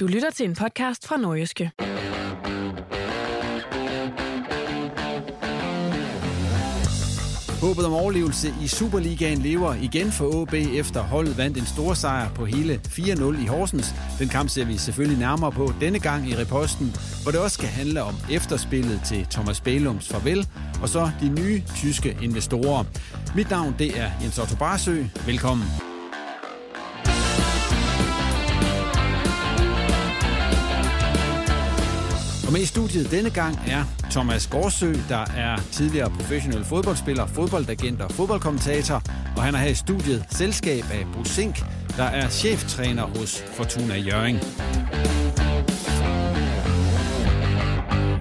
Du lytter til en podcast fra Nordjyske. Håbet om overlevelse i Superligaen lever igen for AB efter holdet vandt en stor sejr på hele 4-0 i Horsens. Den kamp ser vi selvfølgelig nærmere på denne gang i reposten, hvor det også skal handle om efterspillet til Thomas Bælums farvel, og så de nye tyske investorer. Mit navn det er Jens Otto Barsø. Velkommen. Og med i studiet denne gang er Thomas Gårdsø, der er tidligere professionel fodboldspiller, fodboldagent og fodboldkommentator. Og han er her i studiet selskab af Brusink, der er cheftræner hos Fortuna Jørgen.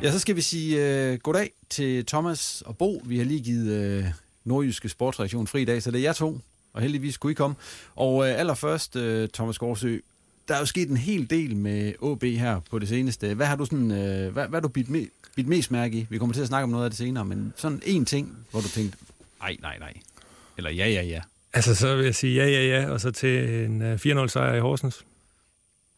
Ja, så skal vi sige øh, goddag til Thomas og Bo. Vi har lige givet øh, nordjyske sportsreaktion fri i dag, så det er jer to, og heldigvis kunne I komme. Og øh, allerførst, øh, Thomas Gårdsø, der er jo sket en hel del med OB her på det seneste. Hvad har du sådan, øh, hvad, hvad har du bidt, me, bidt mest mærke i? Vi kommer til at snakke om noget af det senere, men sådan en ting, hvor du tænkte, nej, nej, nej. Eller ja, ja, ja. Altså, så vil jeg sige ja, ja, ja, og så til en uh, 4-0 sejr i Horsens.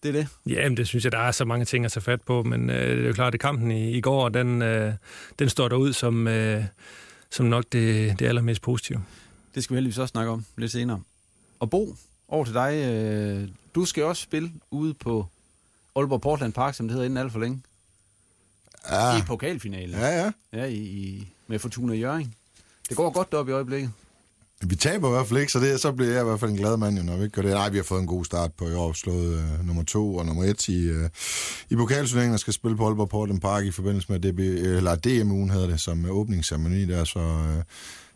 Det er det? Jamen, det synes jeg, der er så mange ting at tage fat på, men uh, det er jo klart, at kampen i, i går, den, uh, den står der ud som, uh, som nok det, det allermest positive. Det skal vi heldigvis også snakke om lidt senere. Og Bo, over til dig. Øh, du skal også spille ude på Aalborg Portland Park, som det hedder inden alt for længe. Ja. I pokalfinalen. Ja, ja. Ja, i, i, med Fortuna Jørgen. Det går godt op i øjeblikket. Vi taber i hvert fald ikke, så, det, så bliver jeg i hvert fald en glad mand, jo, når vi ikke gør det. Nej, vi har fået en god start på i år, slået uh, nummer to og nummer et i, uh, i pokalturneringen, og skal spille på Aalborg Portland Park i forbindelse med DB, eller DM-ugen hedder det, som åbningsceremoni der, så uh,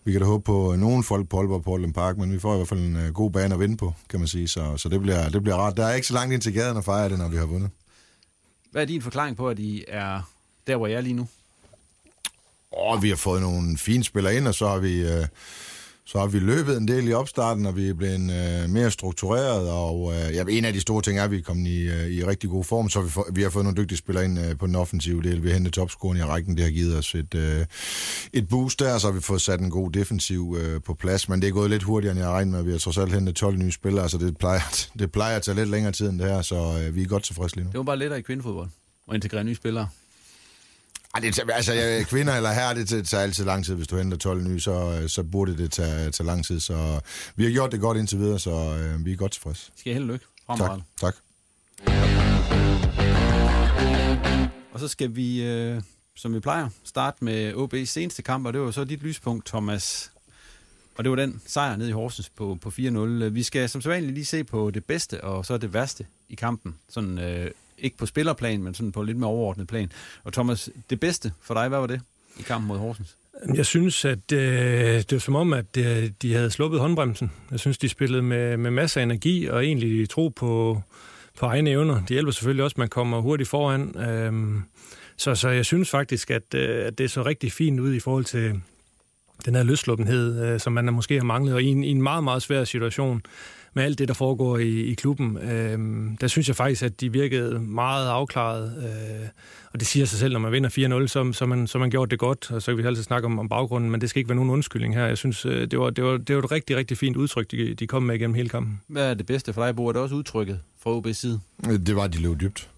vi kan da håbe på nogen folk på Aalborg Portland Park, men vi får i hvert fald en uh, god bane at vinde på, kan man sige, så, så det, bliver, det bliver rart. Der er ikke så langt ind til gaden at fejre det, når vi har vundet. Hvad er din forklaring på, at I er der, hvor jeg er lige nu? Åh, vi har fået nogle fine spillere ind, og så har vi... Uh, så har vi løbet en del i opstarten, og vi er blevet øh, mere struktureret, og øh, ja, en af de store ting er, at vi er kommet i, øh, i rigtig god form, så vi, for, vi har fået nogle dygtige spillere ind øh, på den offensive del. Vi har hentet topscoren i rækken, det har givet os et, øh, et boost der, så har vi fået sat en god defensiv øh, på plads, men det er gået lidt hurtigere, end jeg regner med. Vi har trods alt hentet 12 nye spillere, så det plejer, det plejer at tage lidt længere tid end det her, så øh, vi er godt tilfredse lige nu. Det var bare lettere i kvindefodbold at integrere nye spillere. Ej, det tager, altså, jeg, kvinder eller her, det tager altid lang tid. Hvis du henter 12 nye, så, så burde det tage, tage lang tid. Så vi har gjort det godt indtil videre, så øh, vi er godt tilfredse. Skal jeg held lykke. Tak, tak. Og så skal vi, øh, som vi plejer, starte med OB's seneste kamp, og det var så dit lyspunkt, Thomas. Og det var den sejr nede i Horsens på, på 4-0. Vi skal som sædvanligt lige se på det bedste og så det værste i kampen. Sådan øh, ikke på spillerplan, men sådan på lidt mere overordnet plan. Og Thomas, det bedste for dig, hvad var det i kampen mod Horsens? Jeg synes, at øh, det var som om, at øh, de havde sluppet håndbremsen. Jeg synes, de spillede med, med masser af energi og egentlig tro på, på egne evner. Det hjælper selvfølgelig også, at man kommer hurtigt foran. Øh, så, så jeg synes faktisk, at, øh, at det så rigtig fint ud i forhold til, den her løsluppenhed, øh, som man måske har manglet, og i en, i en meget, meget svær situation med alt det, der foregår i, i klubben, øh, der synes jeg faktisk, at de virkede meget afklaret. Øh, og det siger sig selv, når man vinder 4-0, så, så, man, så man gjort det godt, og så kan vi altid snakke om, om baggrunden, men det skal ikke være nogen undskyldning her. Jeg synes, øh, det var, det var, det var et rigtig, rigtig fint udtryk, de, de kom med igennem hele kampen. Hvad er det bedste for dig, Bo? Er det også udtrykket fra OB's side? Det var, at de løb dybt.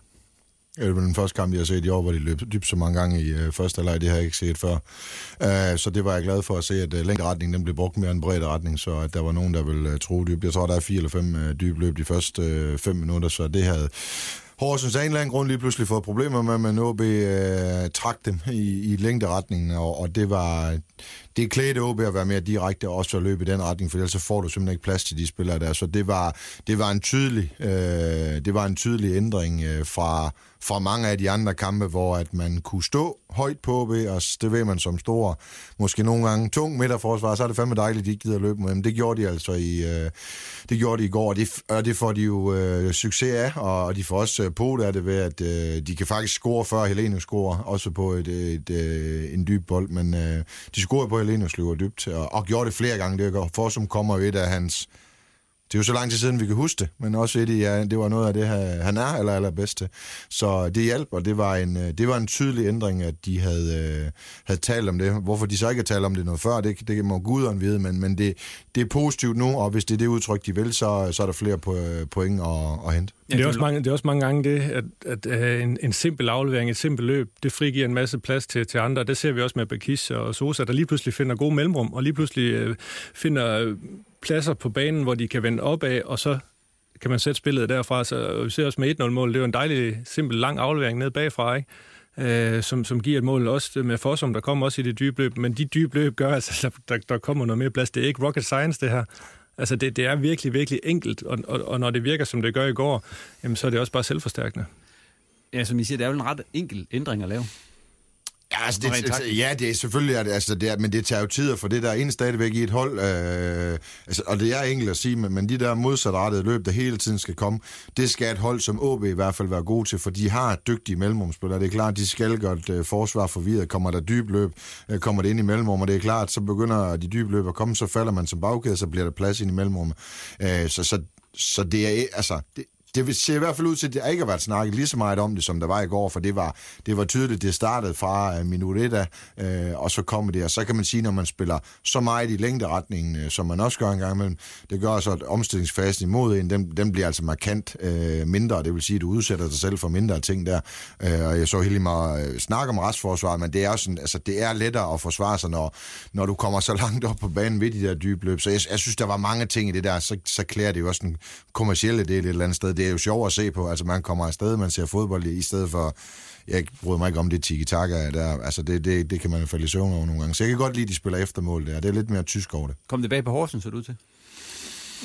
Det var den første kamp, jeg har set i år, hvor de løb dybt så mange gange i øh, første halvleg. Det har jeg ikke set før. Uh, så det var jeg glad for at se, at øh, længderetningen den blev brugt mere end bredde retning, så at der var nogen, der ville øh, tro dybt. Jeg tror, der er fire eller fem øh, dybe løb de første øh, fem minutter, så det havde Horsens af en eller anden grund lige pludselig fået problemer med, at man OB øh, trak dem i, i længderetningen, og, og det var det klædte OB at være mere direkte og også at løbe i den retning, for ellers så får du simpelthen ikke plads til de spillere der. Så det var, det var en tydelig øh, det var en tydelig ændring øh, fra, fra mange af de andre kampe, hvor at man kunne stå højt på OB, og det ved man som stor, måske nogle gange tung midterforsvar, så er det fandme dejligt, at de ikke gider løbe med dem. Det gjorde de altså i, øh, det gjorde de i går, og det, og det får de jo øh, succes af, og, de får også øh, på det af det ved, at øh, de kan faktisk score før Helene scorer, også på et, et, et, øh, en dyb bold, men øh, de scorede på ind og sløver dybt, og, og gjorde det flere gange. Det for som kommer et af hans... Det er jo så lang tid siden, vi kan huske det, men også et ja, det var noget af det, han er aller, allerbedste. Så det hjalp, og det var en, øh, det var en tydelig ændring, at de havde, øh, havde talt om det. Hvorfor de så ikke har talt om det noget før, det, det må guderen vide, men, men det, det er positivt nu, og hvis det er det udtryk, de vil, så, så er der flere point at, at hente. Ja, det, er også mange, det er også mange gange det, at, at, at en, en simpel aflevering, et simpelt løb, det frigiver en masse plads til, til andre. Det ser vi også med Bakis og Sosa, der lige pludselig finder gode mellemrum, og lige pludselig øh, finder pladser på banen, hvor de kan vende opad, og så kan man sætte spillet derfra. Så vi ser også med 1-0-mål. Det er jo en dejlig, simpel, lang aflevering ned bagfra, ikke? Øh, som, som giver et mål også med Fossum, der kommer også i det dybe løb. Men de dybe løb gør altså, der, der kommer noget mere plads. Det er ikke rocket science, det her. Altså, det, det er virkelig, virkelig enkelt, og, og, og når det virker, som det gør i går, jamen, så er det også bare selvforstærkende. Ja, som I siger, det er jo en ret enkel ændring at lave. Ja, altså det, ja, det er selvfølgelig, det, altså det er, men det tager jo tid at få det der ind stadigvæk i et hold. Øh, altså, og det er enkelt at sige, men, men de der modsatrettede løb, der hele tiden skal komme, det skal et hold som OB i hvert fald være god til, for de har dygtige mellemrumspillere. Det er klart, de skal godt uh, forsvar forvirret. Kommer der dyb løb, uh, kommer det ind i mellemrum, og det er klart, så begynder de dybe løb at komme, så falder man som bagkæde, så bliver der plads ind i mellemrum. Uh, så, så, så det er, altså, det, det ser i hvert fald ud til, at der ikke har været snakket lige så meget om det, som der var i går, for det var, det var tydeligt, det startede fra øh, minut 1 øh, og så kommer det, og så kan man sige, når man spiller så meget i længderetningen, øh, som man også gør en gang imellem, det gør så, at omstillingsfasen imod en, den, den bliver altså markant øh, mindre, det vil sige, at du udsætter dig selv for mindre ting der, øh, og jeg så helt meget øh, snakke om restforsvaret, men det er sådan, altså, det er lettere at forsvare sig, når, når du kommer så langt op på banen ved de der dybe løb, så jeg, jeg synes, der var mange ting i det der, så, så klæder det jo også den kommercielle del et eller andet sted, det er jo sjovt at se på. Altså, man kommer afsted, man ser fodbold i stedet for... Jeg bryder mig ikke om det tiki-taka der. Altså, det, det, det kan man falde i søvn over nogle gange. Så jeg kan godt lide, at de spiller eftermål der. Det er lidt mere tysk over det. Kom det bag på Horsens, så du til?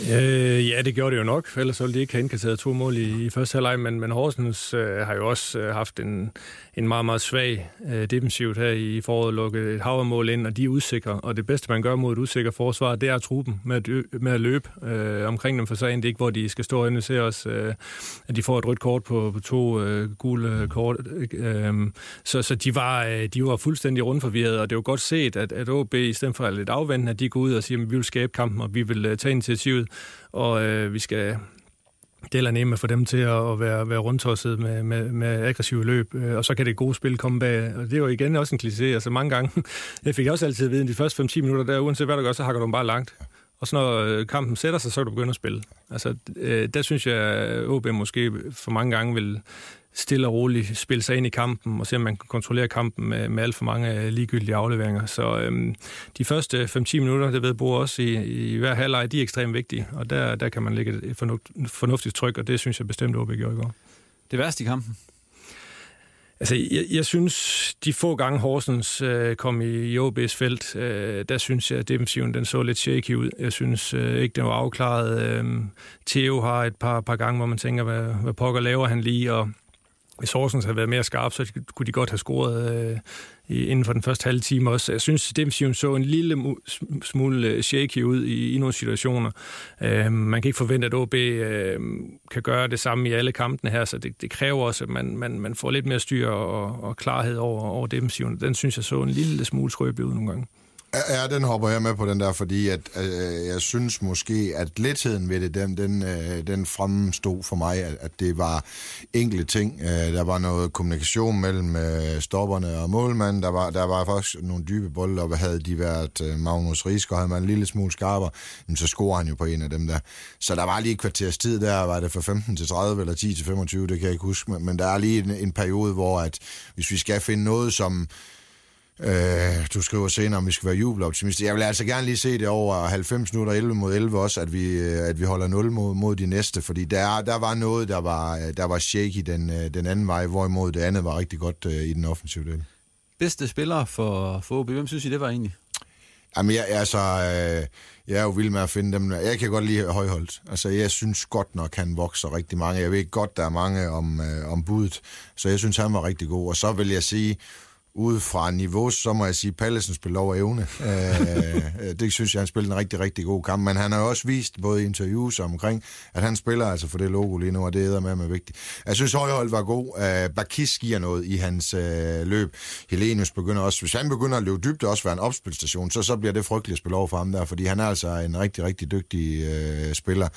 Øh, ja, det gjorde det jo nok, ellers ville de ikke have indkasseret to mål i, i første halvleg, men, men Horsens øh, har jo også øh, haft en, en meget, meget svag øh, defensivt her i foråret, lukket et havermål ind, og de er usikre, og det bedste, man gør mod et usikkert forsvar, det er at true dem med at, med at løbe øh, omkring dem, for så det ikke, hvor de skal stå og se os, øh, at de får et rødt kort på, på to øh, gule kort. Øh, så så de, var, øh, de var fuldstændig rundforvirret, og det var godt set, at, at OB i stedet for at lidt afvendende, at de går ud og siger, at vi vil skabe kampen, og vi vil øh, tage initiativet, og øh, vi skal det er nemme for dem til at være, være rundtosset med, med, med aggressive løb, øh, og så kan det gode spil komme bag. Og det er jo igen også en kliché, altså mange gange. Jeg fik også altid at vide, at de første 5-10 minutter der, uanset hvad du gør, så hakker du dem bare langt. Og så når øh, kampen sætter sig, så kan du begynde at spille. Altså, øh, der synes jeg, at OB måske for mange gange vil stille og roligt spille sig ind i kampen og se, om man kan kontrollere kampen med, med alt for mange øh, ligegyldige afleveringer. Så øhm, de første 5-10 minutter, det ved Bo også i, i hver halvleg, de er ekstremt vigtige, og der, der kan man lægge et fornuftigt tryk, og det synes jeg bestemt, OB gjorde i går. Det værste i kampen? Altså, jeg, jeg synes, de få gange Horsens øh, kom i, i OB's felt, øh, der synes jeg, at defensiven den så lidt shaky ud. Jeg synes øh, ikke, den var afklaret. Øh, Theo har et par, par gange, hvor man tænker, hvad, hvad pokker laver han lige, og hvis Horsens havde været mere skarp, så kunne de godt have scoret øh, inden for den første halve time også. Jeg synes, defensiven så en lille smule øh, shaky ud i, i nogle situationer. Øh, man kan ikke forvente, at OB øh, kan gøre det samme i alle kampene her, så det, det kræver også, at man, man, man får lidt mere styr og, og klarhed over, over defensiven. Den synes jeg så en lille smule skrøbelig ud nogle gange. Ja, den hopper jeg med på den der, fordi at, øh, jeg synes måske, at letheden ved det, den, den, øh, den fremstod for mig, at, at det var enkle ting. Øh, der var noget kommunikation mellem øh, stopperne og målmanden. Der var, der var faktisk nogle dybe bolde, og havde de været øh, Magnus Risk, og havde man en lille smule skarper, jamen, så scorer han jo på en af dem der. Så der var lige et kvarters tid der, var det fra 15 til 30 eller 10 til 25, det kan jeg ikke huske, men, men der er lige en, en periode, hvor at, hvis vi skal finde noget, som Øh, du skriver senere, om vi skal være jubeloptimister. Jeg vil altså gerne lige se det over 90 minutter 11 mod 11 også, at vi, øh, at vi holder 0 mod, mod de næste, fordi der, der var noget, der var, der var shaky den, øh, den anden vej, hvorimod det andet var rigtig godt uh, i den offensive del. Bedste spiller for, for OB, hvem synes I det var egentlig? Jamen, jeg, altså, øh, jeg er jo vild med at finde dem. Jeg kan godt lide højholdt. Altså, jeg synes godt nok, han vokser rigtig mange. Jeg ved godt, der er mange om, øh, om budet, så jeg synes, han var rigtig god. Og så vil jeg sige, ud fra niveau, så må jeg sige, Pallesen spiller over evne. øh, det synes jeg, han spiller en rigtig, rigtig god kamp, men han har også vist, både i interviews og omkring, at han spiller altså for det logo lige nu, og det er med med vigtigt. Jeg synes, Højhold var god. Øh, Bakis giver noget i hans øh, løb. Helenius begynder også, hvis han begynder at løbe dybt, det også være en opspilstation, så, så bliver det frygteligt at spille over for ham der, fordi han er altså en rigtig, rigtig dygtig øh, spiller.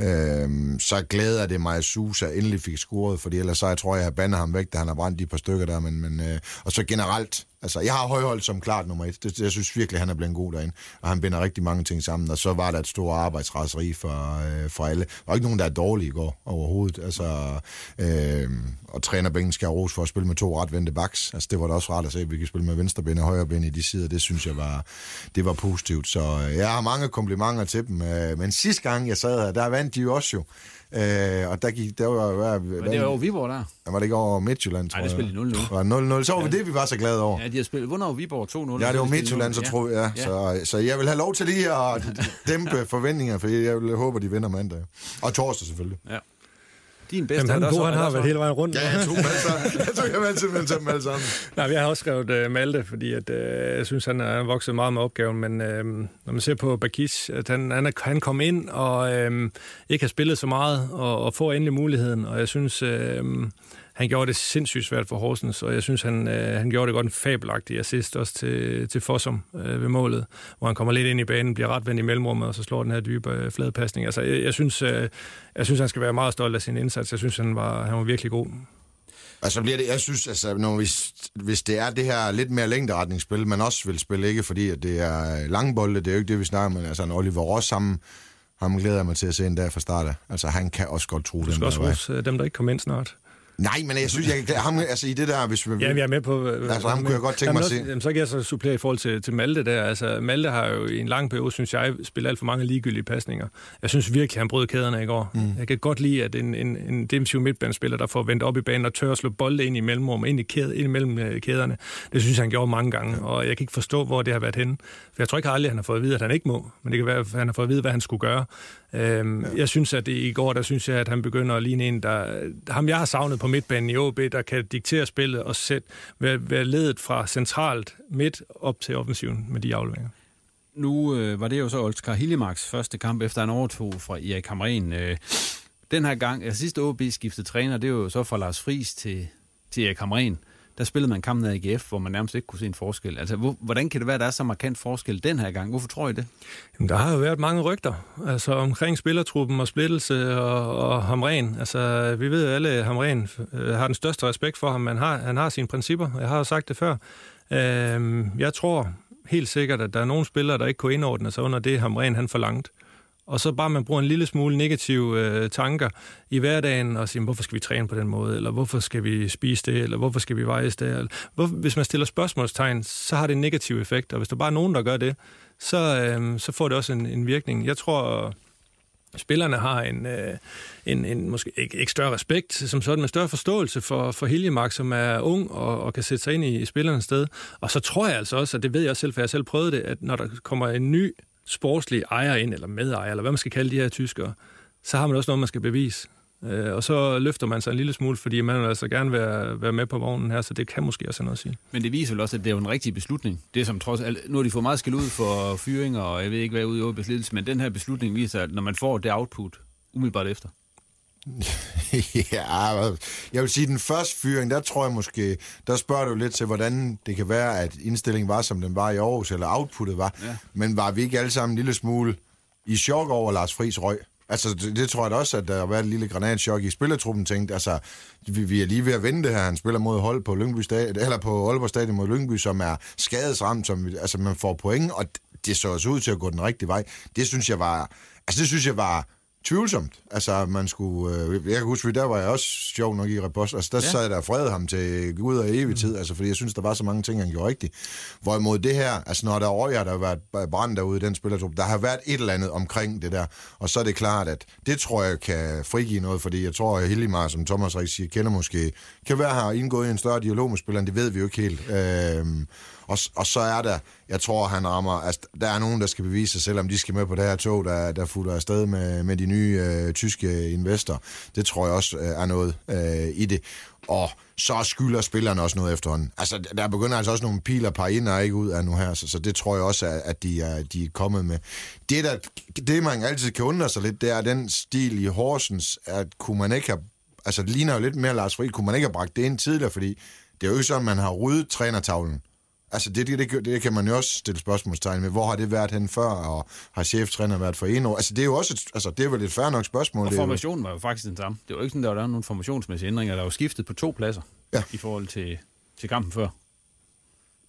Øh, så glæder det mig, at Susa endelig fik scoret, fordi ellers så jeg tror jeg, at jeg ham væk, da han har brændt de par stykker der, men, men øh, og så generelt, altså jeg har højhold som klart nummer et. Det, jeg synes virkelig, han er blevet god derinde, og han binder rigtig mange ting sammen, og så var der et stort arbejdsraseri for, øh, for alle. Der var ikke nogen, der er dårlige i går overhovedet, altså, øh, og trænerbænken skal ros for at spille med to retvendte backs. Altså det var da også rart at se, at vi kan spille med venstre ben og højreben i de sider. Det synes jeg var, det var positivt. Så øh, jeg har mange komplimenter til dem, øh, men sidste gang jeg sad her, der vandt de jo også jo. Øh, og der gik, der var... Hvad, Men det var over Viborg der. Var det ikke over Midtjylland, tror Nej, det spillede 0-0. Var 0-0, så var ja. det, vi var så glade over. Ja, de har spillet, over Viborg 2-0. Ja, det var Midtjylland, så tror jeg. Ja. Så, så jeg vil have lov til lige at dæmpe forventninger, for jeg vil håbe, de vinder mandag. Og torsdag selvfølgelig. Ja. Din bedste Jamen, han, er han har været hele vejen rundt. Ja, jeg tog dem alle Jeg tog dem til dem alle sammen. Nej, jeg har også skrevet uh, Malte, fordi at, uh, jeg synes, han er vokset meget med opgaven, men uh, når man ser på Bakis, at han, han, er, han kom ind og uh, ikke har spillet så meget, og, og får endelig muligheden, og jeg synes, uh, han gjorde det sindssygt svært for Horsens, og jeg synes, han, øh, han gjorde det godt en fabelagtig assist også til, til Fossum øh, ved målet, hvor han kommer lidt ind i banen, bliver ret vendt i mellemrummet, og så slår den her dybe øh, flade pasning. Altså, jeg, jeg, synes, øh, jeg synes, han skal være meget stolt af sin indsats. Jeg synes, han var, han var virkelig god. Altså bliver det, jeg synes, altså, når hvis, hvis det er det her lidt mere længderetningsspil, man også vil spille, ikke fordi at det er langbolde, det er jo ikke det, vi snakker om, men altså en Oliver Ross sammen, ham glæder jeg mig til at se en dag fra start af. Altså han kan også godt tro den Du skal også rose dem, der ikke kom ind snart. Nej, men jeg synes, jeg, ham, altså i det der, hvis vi... Ja, jeg er med på... Altså, ham kunne jeg godt tænke mig at se. Jamen, så kan jeg så supplere i forhold til, til Malte der. Altså, Malte har jo i en lang periode, synes jeg, spillet alt for mange ligegyldige pasninger. Jeg synes virkelig, han brød kæderne i går. Mm. Jeg kan godt lide, at en, en, en defensiv midtbanespiller, der får vendt op i banen og tør at slå bolde ind i mellemrum, ind, i kæde, ind mellem øh, kæderne, det synes jeg, han gjorde mange gange. Og jeg kan ikke forstå, hvor det har været henne. For jeg tror ikke aldrig, han har fået at vide, at han ikke må. Men det kan være, at han har fået at vide, hvad han skulle gøre. Øhm, ja. Jeg synes, at i går, der synes jeg, at han begynder at ligne en, der... Ham, jeg har savnet på midtbanen i OB, der kan diktere spillet og sætte, være, være ledet fra centralt midt op til offensiven med de afleveringer. Nu øh, var det jo så Olskar Hillemarks første kamp, efter han overtog fra Erik Hamren. Øh, den her gang, altså sidste OB skiftede træner, det er jo så fra Lars Friis til, til Erik Hamren der spillede man kampen af AGF, hvor man nærmest ikke kunne se en forskel. Altså, hvor, hvordan kan det være, at der er så markant forskel den her gang? Hvorfor tror I det? Jamen, der har jo været mange rygter altså, omkring spillertruppen og splittelse og, og Hamren. Altså, vi ved jo alle, at Hamren øh, har den største respekt for ham, Man har, han har sine principper. Jeg har jo sagt det før. Øh, jeg tror helt sikkert, at der er nogle spillere, der ikke kunne indordne sig under det, Hamren han forlangt og så bare man bruger en lille smule negative øh, tanker i hverdagen, og siger, hvorfor skal vi træne på den måde, eller hvorfor skal vi spise det, eller hvorfor skal vi vejes det, eller hvor, hvis man stiller spørgsmålstegn, så har det en negativ effekt, og hvis der bare er nogen, der gør det, så, øh, så får det også en, en virkning. Jeg tror, spillerne har en, øh, en, en måske ikke, ikke større respekt som sådan, men større forståelse for, for Hiljemark, som er ung og, og kan sætte sig ind i, i spillernes sted. Og så tror jeg altså også, og det ved jeg også selv, for jeg selv prøvede det, at når der kommer en ny sportslige ejer ind, eller medejer, eller hvad man skal kalde de her tyskere, så har man også noget, man skal bevise. Øh, og så løfter man sig en lille smule, fordi man vil altså gerne være, være med på vognen her, så det kan måske også have noget at sige. Men det viser vel også, at det er jo en rigtig beslutning. Det som trods alt, nu har de fået meget skæld ud for fyringer, og jeg ved ikke, hvad ude i besluttelse, men den her beslutning viser, at når man får det output umiddelbart efter, ja, jeg vil sige, den første fyring, der tror jeg måske, der spørger du lidt til, hvordan det kan være, at indstillingen var, som den var i Aarhus, eller outputtet var. Ja. Men var vi ikke alle sammen en lille smule i chok over Lars Friis røg? Altså, det, det tror jeg da også, at der har været et lille granatschok i spillertruppen. Tænkte, altså, vi, vi er lige ved at vente her. Han spiller mod hold på Lyngby Stadion, eller på Aalborg Stadion mod Lyngby, som er skadesramt, som altså, man får point, og det så også ud til at gå den rigtige vej. Det synes jeg var, altså, det synes jeg var tvivlsomt. Altså, man skulle... Øh, jeg kan huske, der var jeg også sjov nok i Repost. Altså, der ja. sad der fred ham til Gud og evig tid, mm. altså, fordi jeg synes, der var så mange ting, han gjorde rigtigt. Hvorimod det her, altså, når der er år, der har været brand derude i den spillertrup, der har været et eller andet omkring det der. Og så er det klart, at det tror jeg kan frigive noget, fordi jeg tror, at Hillimar, som Thomas Rik siger, kender måske, kan være her indgået i en større dialog med spilleren. Det ved vi jo ikke helt. Øh, og, og så er der, jeg tror, han rammer, altså, der er nogen, der skal bevise sig selv, om de skal med på det her tog, der, der futter afsted med, med de nye øh, tyske investorer. Det tror jeg også øh, er noget øh, i det. Og så skylder spillerne også noget efterhånden. Altså, der begynder altså også nogle piler par ind og ikke ud af nu her, så, så det tror jeg også, at de er, de er kommet med. Det, der, det, man altid kan undre sig lidt, det er den stil i Horsens, at kunne man ikke have, altså det ligner jo lidt mere Lars Fri, kunne man ikke have bragt det ind tidligere, fordi det er jo ikke sådan, man har ryddet trænertavlen Altså, det, det, det, det kan man jo også stille spørgsmålstegn med. Hvor har det været hen før, og har cheftræner været for en år? Altså, det er jo også et, altså, det er vel et færre nok spørgsmål. Og formationen var jo faktisk den samme. Det var ikke sådan, der var nogle formationsmæssige ændringer. Der var skiftet på to pladser ja. i forhold til, til kampen før.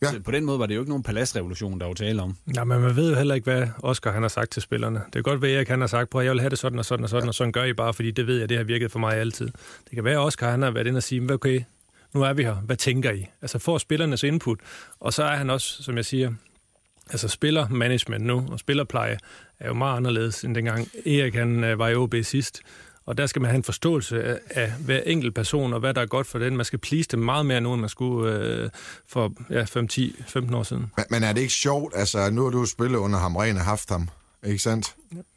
Ja. Så på den måde var det jo ikke nogen paladsrevolution, der var tale om. Ja, men man ved jo heller ikke, hvad Oscar han har sagt til spillerne. Det kan godt være, at han har sagt, prøv jeg vil have det sådan og sådan og sådan, ja. og sådan gør I bare, fordi det ved jeg, det har virket for mig altid. Det kan være, at Oscar han har været inde og sige, okay, nu er vi her, hvad tænker I? Altså får spillernes input, og så er han også, som jeg siger, altså spillermanagement nu, og spillerpleje er jo meget anderledes, end dengang Erik han øh, var i OB sidst. Og der skal man have en forståelse af, af hver enkelt person, og hvad der er godt for den. Man skal please dem meget mere nu, end man skulle øh, for ja, 5, 10, 15 år siden. Men, men er det ikke sjovt? Altså, nu har du spillet under ham, ren haft ham, ikke sandt?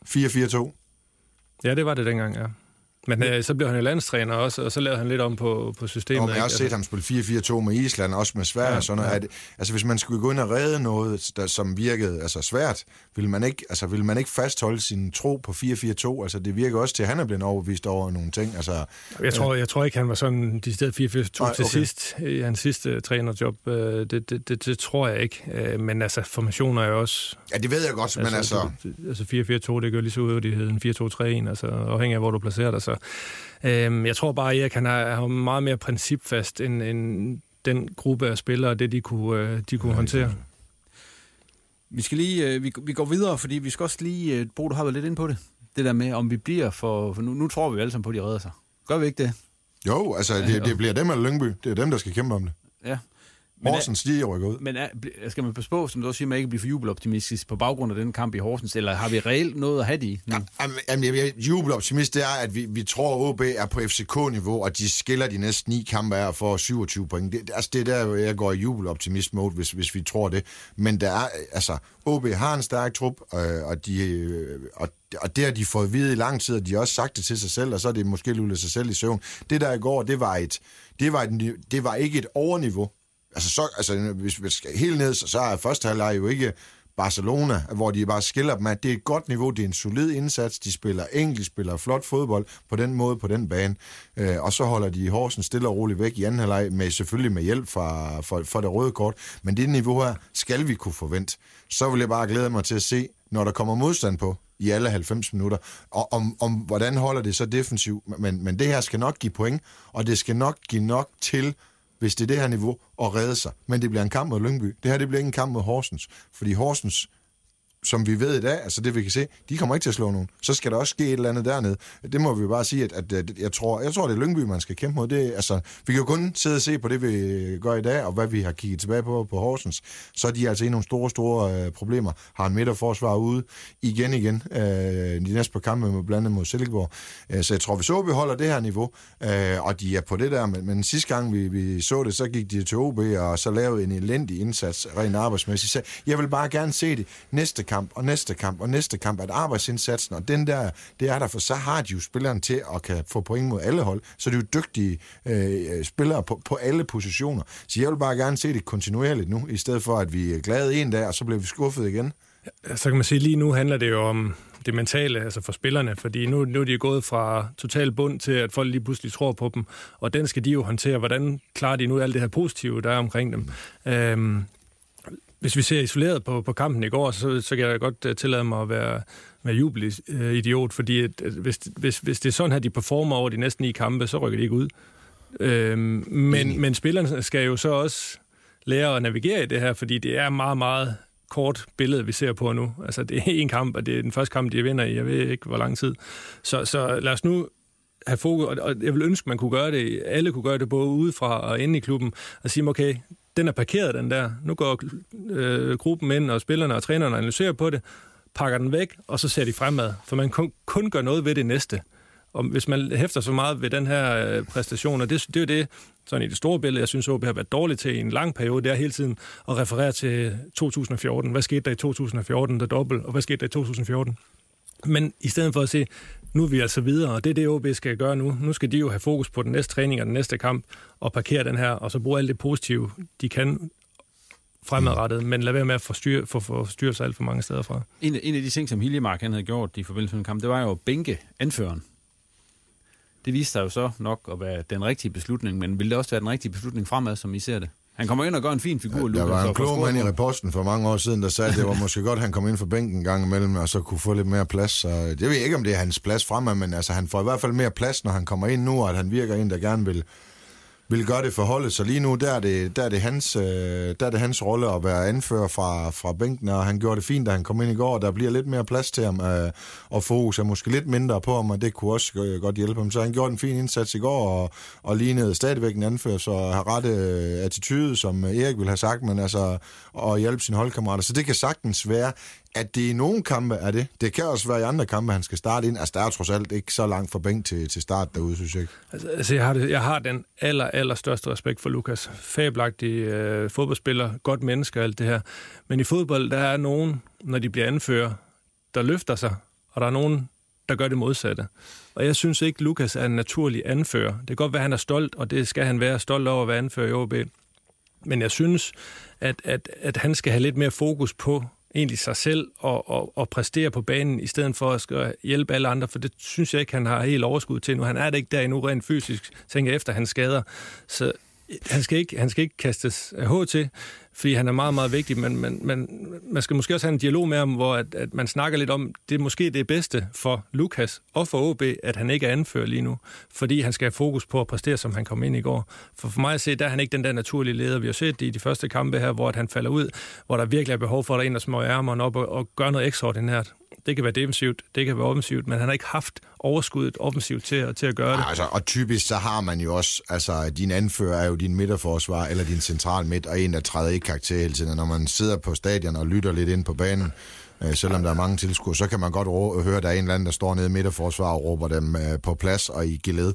4-4-2? Ja, det var det dengang, ja. Men øh, så blev han jo landstræner også, og så lavede han lidt om på, på systemet. Og jeg har også set ham spille 4-4-2 med Island, også med Sverige. Ja, sådan noget. Ja. Det, altså, hvis man skulle gå ind og redde noget, der, som virkede altså, svært, ville man, ikke, altså, ville man ikke fastholde sin tro på 4-4-2? Altså, det virker også til, at han er blevet overbevist over nogle ting. Altså, jeg, tror, øh, jeg tror ikke, han var sådan de stedet 4-4-2 okay. til sidst, i hans sidste trænerjob. Øh, det, det, det, det tror jeg ikke. Øh, men altså, formationer er jo også... Ja, det ved jeg godt, men altså... Altså, 4-4-2, det gør lige så ud, at det hedder en 4-2-3-1, altså afhængig af, hvor du placerer dig. Så Øhm, jeg tror bare, at Erik han er, meget mere principfast end, end den gruppe af spillere, det de kunne, øh, de kunne ja, håndtere. Vi skal lige, øh, vi, vi går videre, fordi vi skal også lige, øh, Bo, du har været lidt ind på det, det der med, om vi bliver for, for nu, nu tror vi alle sammen på, at de redder sig. Gør vi ikke det? Jo, altså det, det bliver dem eller Lyngby. Det er dem, der skal kæmpe om det. Ja, Horsens, de rykker ud. Men er, skal man passe på, som du også siger, man ikke bliver for jubeloptimistisk på baggrund af den kamp i Horsens, eller har vi reelt noget at have det i? Ja, jamen, jeg, jubeloptimist, det er, at vi, vi tror, at OB er på FCK-niveau, og de skiller de næste ni kampe af for 27 point. Det, altså, det er der, jeg går i jubeloptimist-mode, hvis, hvis vi tror det. Men der er, altså, OB har en stærk trup, øh, og, de, øh, og og det har de fået at vide i lang tid, og de har også sagt det til sig selv, og så er det måske lullet sig selv i søvn. Det der i går, det var, et, det var, et, det var ikke et overniveau. Altså, så, altså hvis vi skal helt ned, så, så er første halvleg jo ikke Barcelona, hvor de bare skiller dem at det er et godt niveau, det er en solid indsats, de spiller enkelt, spiller flot fodbold på den måde, på den bane, øh, og så holder de Horsen stille og roligt væk i anden halvleg, med, selvfølgelig med hjælp fra, for, for det røde kort, men det niveau her skal vi kunne forvente. Så vil jeg bare glæde mig til at se, når der kommer modstand på i alle 90 minutter, og om, om hvordan holder det så defensivt, men, men det her skal nok give point, og det skal nok give nok til, hvis det er det her niveau, at redde sig. Men det bliver en kamp mod Lyngby. Det her det bliver ikke en kamp mod Horsens. Fordi Horsens som vi ved i dag, altså det vi kan se, de kommer ikke til at slå nogen. Så skal der også ske et eller andet dernede. Det må vi bare sige, at, at, at jeg, tror, jeg tror, det er Lyngby, man skal kæmpe mod. Det, altså, vi kan jo kun sidde og se på det, vi gør i dag, og hvad vi har kigget tilbage på på Horsens. Så er de altså i nogle store, store øh, problemer. Har en midterforsvar ude igen igen. Øh, de næste par kampe med blandt andet mod Silkeborg. Øh, så jeg tror, vi så, vi holder det her niveau, øh, og de er på det der. Men, men sidste gang vi, vi så det, så gik de til OB, og så lavede en elendig indsats rent arbejdsmæssigt. Så jeg vil bare gerne se det næste kamp, og næste kamp, og næste kamp, at arbejdsindsatsen, og den der, det er der, for så har de jo spilleren til at kan få point mod alle hold, så det er jo dygtige øh, spillere på, på alle positioner. Så jeg vil bare gerne se det kontinuerligt nu, i stedet for at vi er glade en dag, og så bliver vi skuffet igen. Så kan man sige, lige nu handler det jo om det mentale, altså for spillerne, fordi nu, nu er de gået fra total bund til, at folk lige pludselig tror på dem, og den skal de jo håndtere. Hvordan klarer de nu alt det her positive, der er omkring dem? Øhm, hvis vi ser isoleret på, på kampen i går, så, så kan jeg godt uh, tillade mig at være, være jubelidiot, fordi at, at hvis, hvis, hvis det er sådan her, de performer over de næste ni kampe, så rykker de ikke ud. Øhm, men, men spillerne skal jo så også lære at navigere i det her, fordi det er meget, meget kort billede, vi ser på nu. Altså, det er en kamp, og det er den første kamp, de vinder i, jeg ved ikke, hvor lang tid. Så, så lad os nu have fokus, og jeg vil ønske, man kunne gøre det, alle kunne gøre det både udefra og inde i klubben, og sige, okay, den er parkeret, den der. Nu går øh, gruppen ind, og spillerne og trænerne analyserer på det, pakker den væk, og så ser de fremad. For man kun, kun gør noget ved det næste. Og hvis man hæfter så meget ved den her øh, præstation, og det, det er jo det, sådan i det store billede, jeg synes, OB har været dårligt til i en lang periode, det er hele tiden at referere til 2014. Hvad skete der i 2014, der dobbelt, og hvad skete der i 2014? Men i stedet for at se, nu er vi altså videre, og det er det, OB skal gøre nu. Nu skal de jo have fokus på den næste træning og den næste kamp, og parkere den her, og så bruge alt det positive, de kan fremadrettet, men lad være med at forstyrre, for, forstyrre sig alt for mange steder fra. En, en af de ting, som Hiljemark han havde gjort i forbindelse med en kamp, det var jo at bænke anføreren. Det viste sig jo så nok at være den rigtige beslutning, men ville det også være den rigtige beslutning fremad, som I ser det? Han kommer ind og gør en fin figur, ja, Lukas. Der var en klog mand i reposten for mange år siden, der sagde, at det var måske godt, at han kom ind for bænken en gang imellem, og så kunne få lidt mere plads. Så jeg ved ikke, om det er hans plads fremad, men altså, han får i hvert fald mere plads, når han kommer ind nu, og at han virker en, der gerne vil vil gøre det forholdet. Så lige nu, der er det, der er det, hans, øh, der er det hans rolle at være anfører fra, fra bænken, og han gjorde det fint, da han kom ind i går, der bliver lidt mere plads til ham, øh, og fokus er måske lidt mindre på ham, og det kunne også øh, godt hjælpe ham. Så han gjorde en fin indsats i går, og, og lignede stadigvæk en anfører, så har rette øh, attitude, som Erik vil have sagt, men altså, og hjælpe sine holdkammerater. Så det kan sagtens være, at det i nogle kampe er det. Det kan også være i andre kampe, han skal starte ind. Altså, der er trods alt ikke så langt fra bænk til, til start derude, synes jeg ikke. Altså, altså jeg, har det, jeg har den aller, aller største respekt for Lukas. Fabelagtig øh, fodboldspiller, godt menneske og alt det her. Men i fodbold, der er nogen, når de bliver anfører, der løfter sig, og der er nogen, der gør det modsatte. Og jeg synes ikke, Lukas er en naturlig anfører. Det kan godt være, at han er stolt, og det skal han være stolt over at være anfører i OB. Men jeg synes, at, at, at han skal have lidt mere fokus på egentlig sig selv og, og, og præstere på banen, i stedet for at skal hjælpe alle andre, for det synes jeg ikke, han har helt overskud til nu. Han er det ikke der endnu rent fysisk, tænker efter han skader. Så øh, han skal ikke, han skal ikke kastes af til, fordi han er meget, meget vigtig, men, men, men man skal måske også have en dialog med ham, hvor at, at man snakker lidt om, det er måske det bedste for Lukas og for OB, at han ikke er anfører lige nu, fordi han skal have fokus på at præstere, som han kom ind i går. For for mig at se, der er han ikke den der naturlige leder. Vi har set det i de første kampe her, hvor at han falder ud, hvor der virkelig er behov for, at der er en, der smøger ærmerne op og, og gør noget ekstraordinært. Det kan være defensivt, det kan være offensivt, men han har ikke haft overskuddet offensivt til, til at gøre det. Altså, og typisk så har man jo også, altså din anfører er jo din midterforsvar, eller din central midt, og en, der træder ikke karakter hele tiden. Når man sidder på stadion og lytter lidt ind på banen, øh, selvom der er mange tilskuere, så kan man godt rå- høre, at der er en eller anden, der står nede i midterforsvar og råber dem øh, på plads og i geled.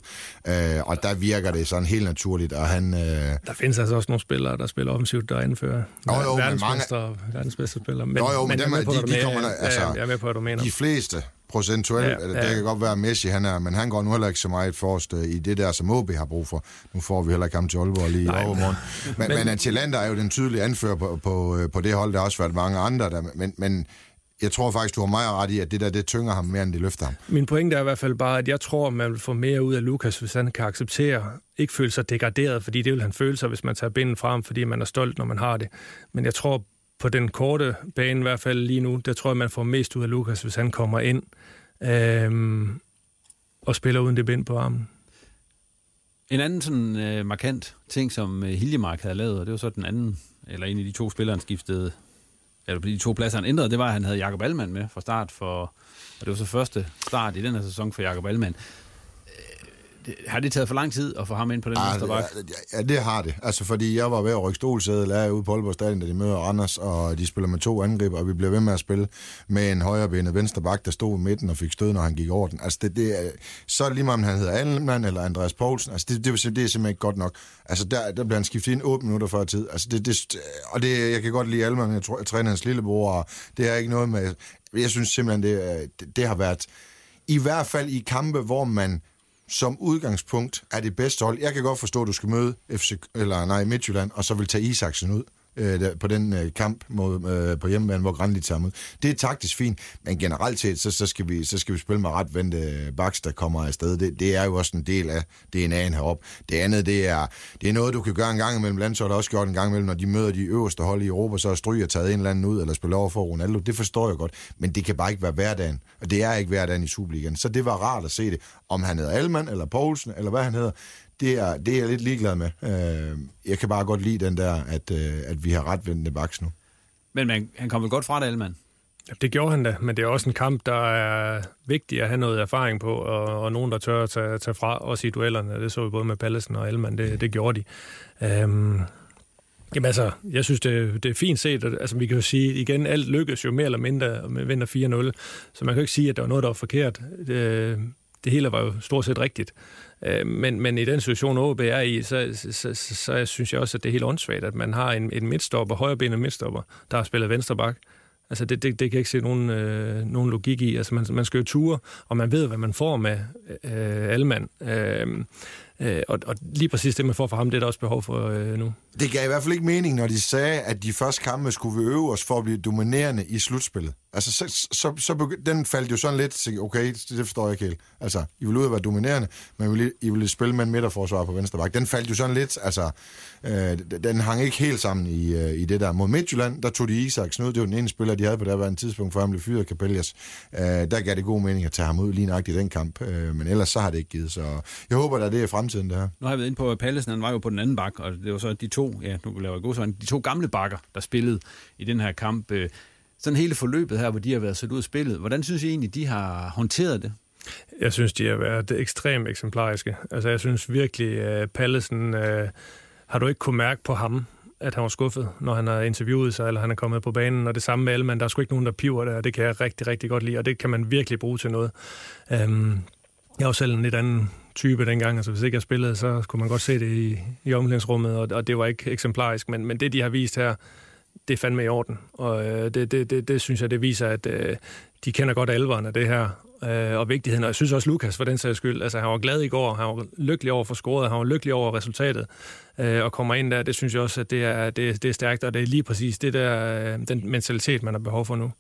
Øh, og der virker det sådan helt naturligt, og han... Øh... Der findes altså også nogle spillere, der spiller offensivt, der indfører jo, jo, verdensmester, mange... verdens bedste spillere. Men, jo, jo, men, men dem, er, de, de kommer, altså, jeg er med på, hvad du mener. De fleste procentuelt. Ja, ja. Det kan godt være, Messi, han er, men han går nu heller ikke så meget forrest i det der, som OB har brug for. Nu får vi heller ikke ham til Aalborg lige Nej, i overmorgen. Men, men, men Atalanta er jo den tydelige anfører på, på, på det hold. Der har også været mange andre, der, men, men jeg tror faktisk, du har meget ret i, at det der, det tynger ham mere, end det løfter ham. Min pointe er i hvert fald bare, at jeg tror, man vil få mere ud af Lukas, hvis han kan acceptere, ikke føle sig degraderet, fordi det vil han føle sig, hvis man tager binden frem, fordi man er stolt, når man har det. Men jeg tror, på den korte bane i hvert fald lige nu, der tror jeg, man får mest ud af Lukas, hvis han kommer ind øhm, og spiller uden det bind på armen. En anden sådan øh, markant ting, som øh, Hiljemark havde lavet, og det var så den anden, eller en af de to spillere, han skiftede, eller på de to pladser, han ændrede, det var, at han havde Jakob Allmann med fra start for, og det var så første start i den her sæson for Jakob Allmann har det taget for lang tid at få ham ind på den ah, venstre bak? Ja, det har det. Altså, fordi jeg var ved at rykke stolsædel af ude på Aalborg Stadion, da de møder Anders, og de spiller med to angriber, og vi blev ved med at spille med en højrebenet venstre bak, der stod i midten og fik stød, når han gik over den. Altså, det, det er, så lige meget, om han hedder Allenmann eller Andreas Poulsen, altså, det, det, det, det er simpelthen ikke godt nok. Altså, der, der bliver han skiftet ind 8 minutter før tid. Altså, det, det, og det, jeg kan godt lide Allenmann, jeg, tror, jeg træner hans lillebror, og det er ikke noget med... Jeg synes simpelthen, det, det, det har været... I hvert fald i kampe, hvor man som udgangspunkt er det bedste hold. Jeg kan godt forstå, at du skal møde FC, eller nej, Midtjylland, og så vil tage Isaksen ud øh, der, på den øh, kamp mod, øh, på hjemmebane, hvor Granli tager mod. Det er taktisk fint, men generelt set, så, så, skal, vi, så skal vi spille med ret vendte øh, baks, der kommer afsted. Det, det er jo også en del af DNA'en heroppe. Det andet, det er, det er noget, du kan gøre en gang imellem landshold, også gjort en gang imellem, når de møder de øverste hold i Europa, så er Stryger taget en eller anden ud, eller spiller over for Ronaldo. Det forstår jeg godt, men det kan bare ikke være hverdagen, og det er ikke hverdagen i Superligaen. Så det var rart at se det, om han hedder Alman, eller Poulsen, eller hvad han hedder det er, det er jeg lidt ligeglad med. Øh, jeg kan bare godt lide den der, at, øh, at vi har ret vendende baks nu. Men man, han kom vel godt fra det, Alman? Ja, det gjorde han da, men det er også en kamp, der er vigtig at have noget erfaring på, og, og nogen, der tør at tage, tage fra, også i duellerne. Det så vi både med Pallesen og Elman, det, det gjorde de. Øhm, Jamen altså, jeg synes, det, det er fint set. Altså, vi kan jo sige, igen, alt lykkes jo mere eller mindre, og man vinder 4-0. Så man kan jo ikke sige, at der var noget, der var forkert. Det, det hele var jo stort set rigtigt. Øh, men, men i den situation, OB er i, så, så, så, så, så synes jeg også, at det er helt åndssvagt, at man har en, en midtstopper, højrebenet midtstopper, der har spillet venstreback. Altså, det, det, det kan jeg ikke se nogen, øh, nogen logik i. Altså, man, man skal jo ture, og man ved, hvad man får med øh, Alman. Øh, øh, og, og lige præcis det, man får fra ham, det er der også behov for øh, nu. Det gav i hvert fald ikke mening, når de sagde, at de første kampe skulle vi øve os for at blive dominerende i slutspillet. Altså, så, så, så begy- den faldt jo sådan lidt, okay, det forstår jeg ikke helt. Altså, I ville ud at være dominerende, men I ville, I ville spille med en midterforsvar på venstre bak. Den faldt jo sådan lidt, altså, øh, den hang ikke helt sammen i, øh, i det der. Mod Midtjylland, der tog de Isaks ud. det var den ene spiller, de havde på det her tidspunkt, før han blev fyret af Capellas. Øh, der gav det god mening at tage ham ud lige nøjagtigt i den kamp, øh, men ellers så har det ikke givet, så jeg håber, at det er i fremtiden, det her. Nu har jeg været inde på, at Pallesen han var jo på den anden bak, og det var så de to, ja, nu laver jeg god de to gamle bakker, der spillede i den her kamp. Øh, sådan hele forløbet her, hvor de har været sat ud af spillet. Hvordan synes I egentlig, de har håndteret det? Jeg synes, de har været ekstremt eksemplariske. Altså, jeg synes virkelig, uh, Pallesen, uh, har du ikke kunne mærke på ham, at han var skuffet, når han har interviewet sig, eller han er kommet på banen, og det samme med Elman, der er sgu ikke nogen, der piver der, det kan jeg rigtig, rigtig godt lide, og det kan man virkelig bruge til noget. Um, jeg var selv en lidt anden type dengang, altså hvis ikke jeg spillede, så kunne man godt se det i, i omklædningsrummet, og, og det var ikke eksemplarisk, men, men det, de har vist her, det er fandme i orden. Og øh, det, det, det, det synes jeg, det viser, at øh, de kender godt alvoren af det her, øh, og vigtigheden. Og jeg synes også, Lukas, for den sags skyld, altså han var glad i går, han var lykkelig over for scoret, han var lykkelig over resultatet, øh, og kommer ind der, det synes jeg også, at det er, det, det er stærkt, og det er lige præcis det der, øh, den mentalitet, man har behov for nu.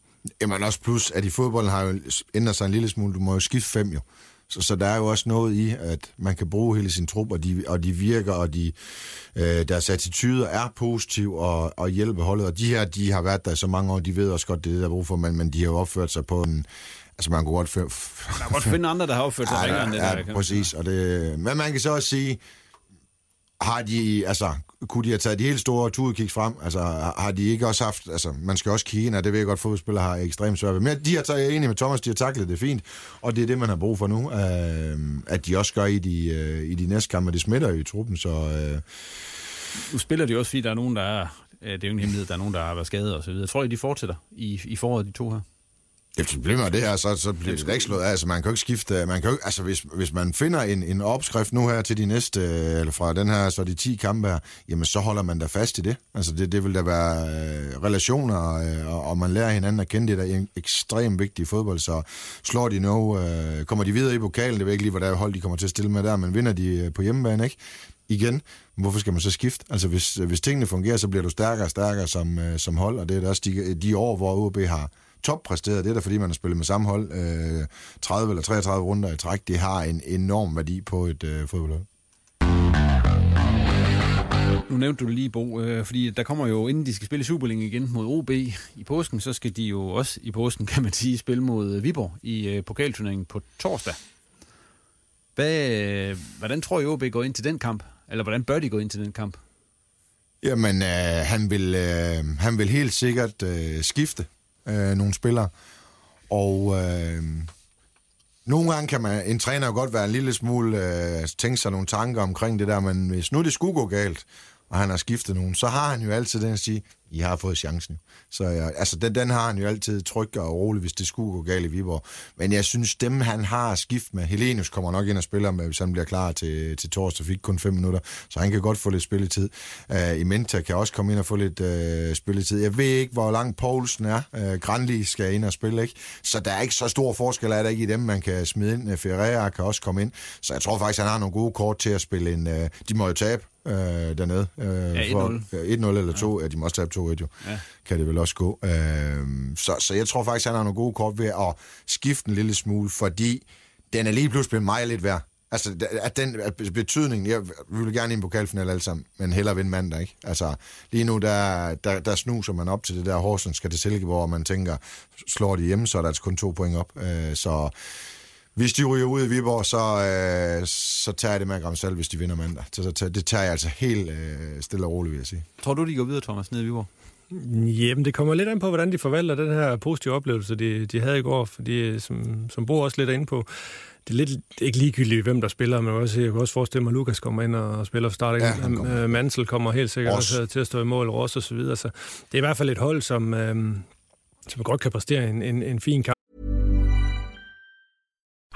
Jamen også plus, at i fodbolden har jo ændret sig en lille smule, du må jo skifte fem jo. Så, så der er jo også noget i, at man kan bruge hele sin trup, og de, og de virker, og de, øh, deres attityder er positive og, og hjælper holdet. Og de her, de har været der i så mange år, de ved også godt, det er der brug for, men, men de har jo opført sig på en... Altså, man kunne godt... F- man kan godt finde andre, der har opført sig ja, ja, end det ja, der. Ja, præcis. Og det, men man kan så også sige, har de, altså, kunne de have taget de helt store tudekiks frem? Altså, har de ikke også haft, altså, man skal også kigge ind, og det ved jeg godt, fodboldspillere har ekstremt svært ved. Men de har taget enig med Thomas, de har taklet det fint, og det er det, man har brug for nu, øh, at de også gør i de, øh, i de næste kampe, det smitter jo i truppen, så... Øh, nu spiller de også, fordi der er nogen, der er, øh, det er jo en hemmelighed, der er nogen, der har været skadet og så videre. Tror I, de fortsætter i, i foråret, de to her? Det problemet er det her, så, så bliver det ikke slået af. Altså, man kan jo ikke skifte... Man kan jo, altså, hvis, hvis man finder en, en opskrift nu her til de næste... Øh, eller fra den her, så de 10 kampe her, jamen så holder man da fast i det. Altså, det, det vil da være øh, relationer, øh, og, og man lærer hinanden at kende. Det er ekstremt vigtigt i fodbold, så slår de nu... Øh, kommer de videre i pokalen, det ved ikke lige, hvordan hold de kommer til at stille med der, men vinder de øh, på hjemmebane, ikke? igen, hvorfor skal man så skifte? Altså, hvis, hvis tingene fungerer, så bliver du stærkere og stærkere som, øh, som hold, og det er da også de, de år, hvor OB har toppræsteret. Det er da fordi, man har spillet med samme hold øh, 30 eller 33 runder i træk. Det har en enorm værdi på et øh, fodboldhold. Nu nævnte du lige, Bo, øh, fordi der kommer jo, inden de skal spille Superliga igen mod OB i påsken, så skal de jo også i påsken, kan man sige, spille mod Viborg i øh, pokalturneringen på torsdag. Hvad, øh, hvordan tror I, OB går ind til den kamp? Eller hvordan bør de gå ind til den kamp? Jamen, øh, han, vil, øh, han vil helt sikkert øh, skifte øh, nogle spillere. Og øh, nogle gange kan man, en træner jo godt være en lille smule, øh, tænke sig nogle tanker omkring det der, men hvis nu det skulle gå galt, og han har skiftet nogen, så har han jo altid den at sige, i har fået chancen. Så ja, altså, den, den har han jo altid tryg og rolig, hvis det skulle gå galt i Viborg. Men jeg synes, dem han har skift med, Helenius kommer nok ind og spiller med, hvis han bliver klar til, til torsdag, fik kun fem minutter, så han kan godt få lidt spilletid. Uh, Imenta kan også komme ind og få lidt uh, spilletid. Jeg ved ikke, hvor lang Poulsen er. Uh, Granli skal ind og spille, ikke? Så der er ikke så stor forskel, er der ikke i dem, man kan smide ind. Ferreira kan også komme ind. Så jeg tror faktisk, han har nogle gode kort til at spille en... Uh, de må jo tabe øh, dernede. Øh, ja, 1-0. For, ja, 1-0 eller 2. Ja. ja, de må også tabe 2-1 jo. Ja. Kan det vel også gå. Øh, så, så jeg tror faktisk, han har nogle gode kort ved at skifte en lille smule, fordi den er lige pludselig blevet mig lidt værd. Altså, at den at betydning, jeg vil gerne i en pokalfinale alle sammen, men hellere vinde mandag, ikke? Altså, lige nu, der, der, der snuser man op til det der Horsens skal til Silkeborg, og man tænker, slår de hjemme, så er der altså kun to point op. Øh, så hvis de ryger ud i Viborg, så, øh, så tager jeg det med gram selv, hvis de vinder mandag. Så, så det tager jeg altså helt øh, stille og roligt, vil jeg sige. Tror du, de går videre, Thomas, ned i Viborg? Jamen, det kommer lidt an på, hvordan de forvalter den her positive oplevelse, de, de havde i går, fordi som, som Bo også lidt er inde på, det er lidt ikke ligegyldigt, hvem der spiller, men også, jeg kan også forestille mig, at Lukas kommer ind og spiller for start. Ja, kommer. Mansel kommer helt sikkert også til at stå i mål, Ross og så videre. Så det er i hvert fald et hold, som, øh, som godt kan præstere en, en, en fin kamp.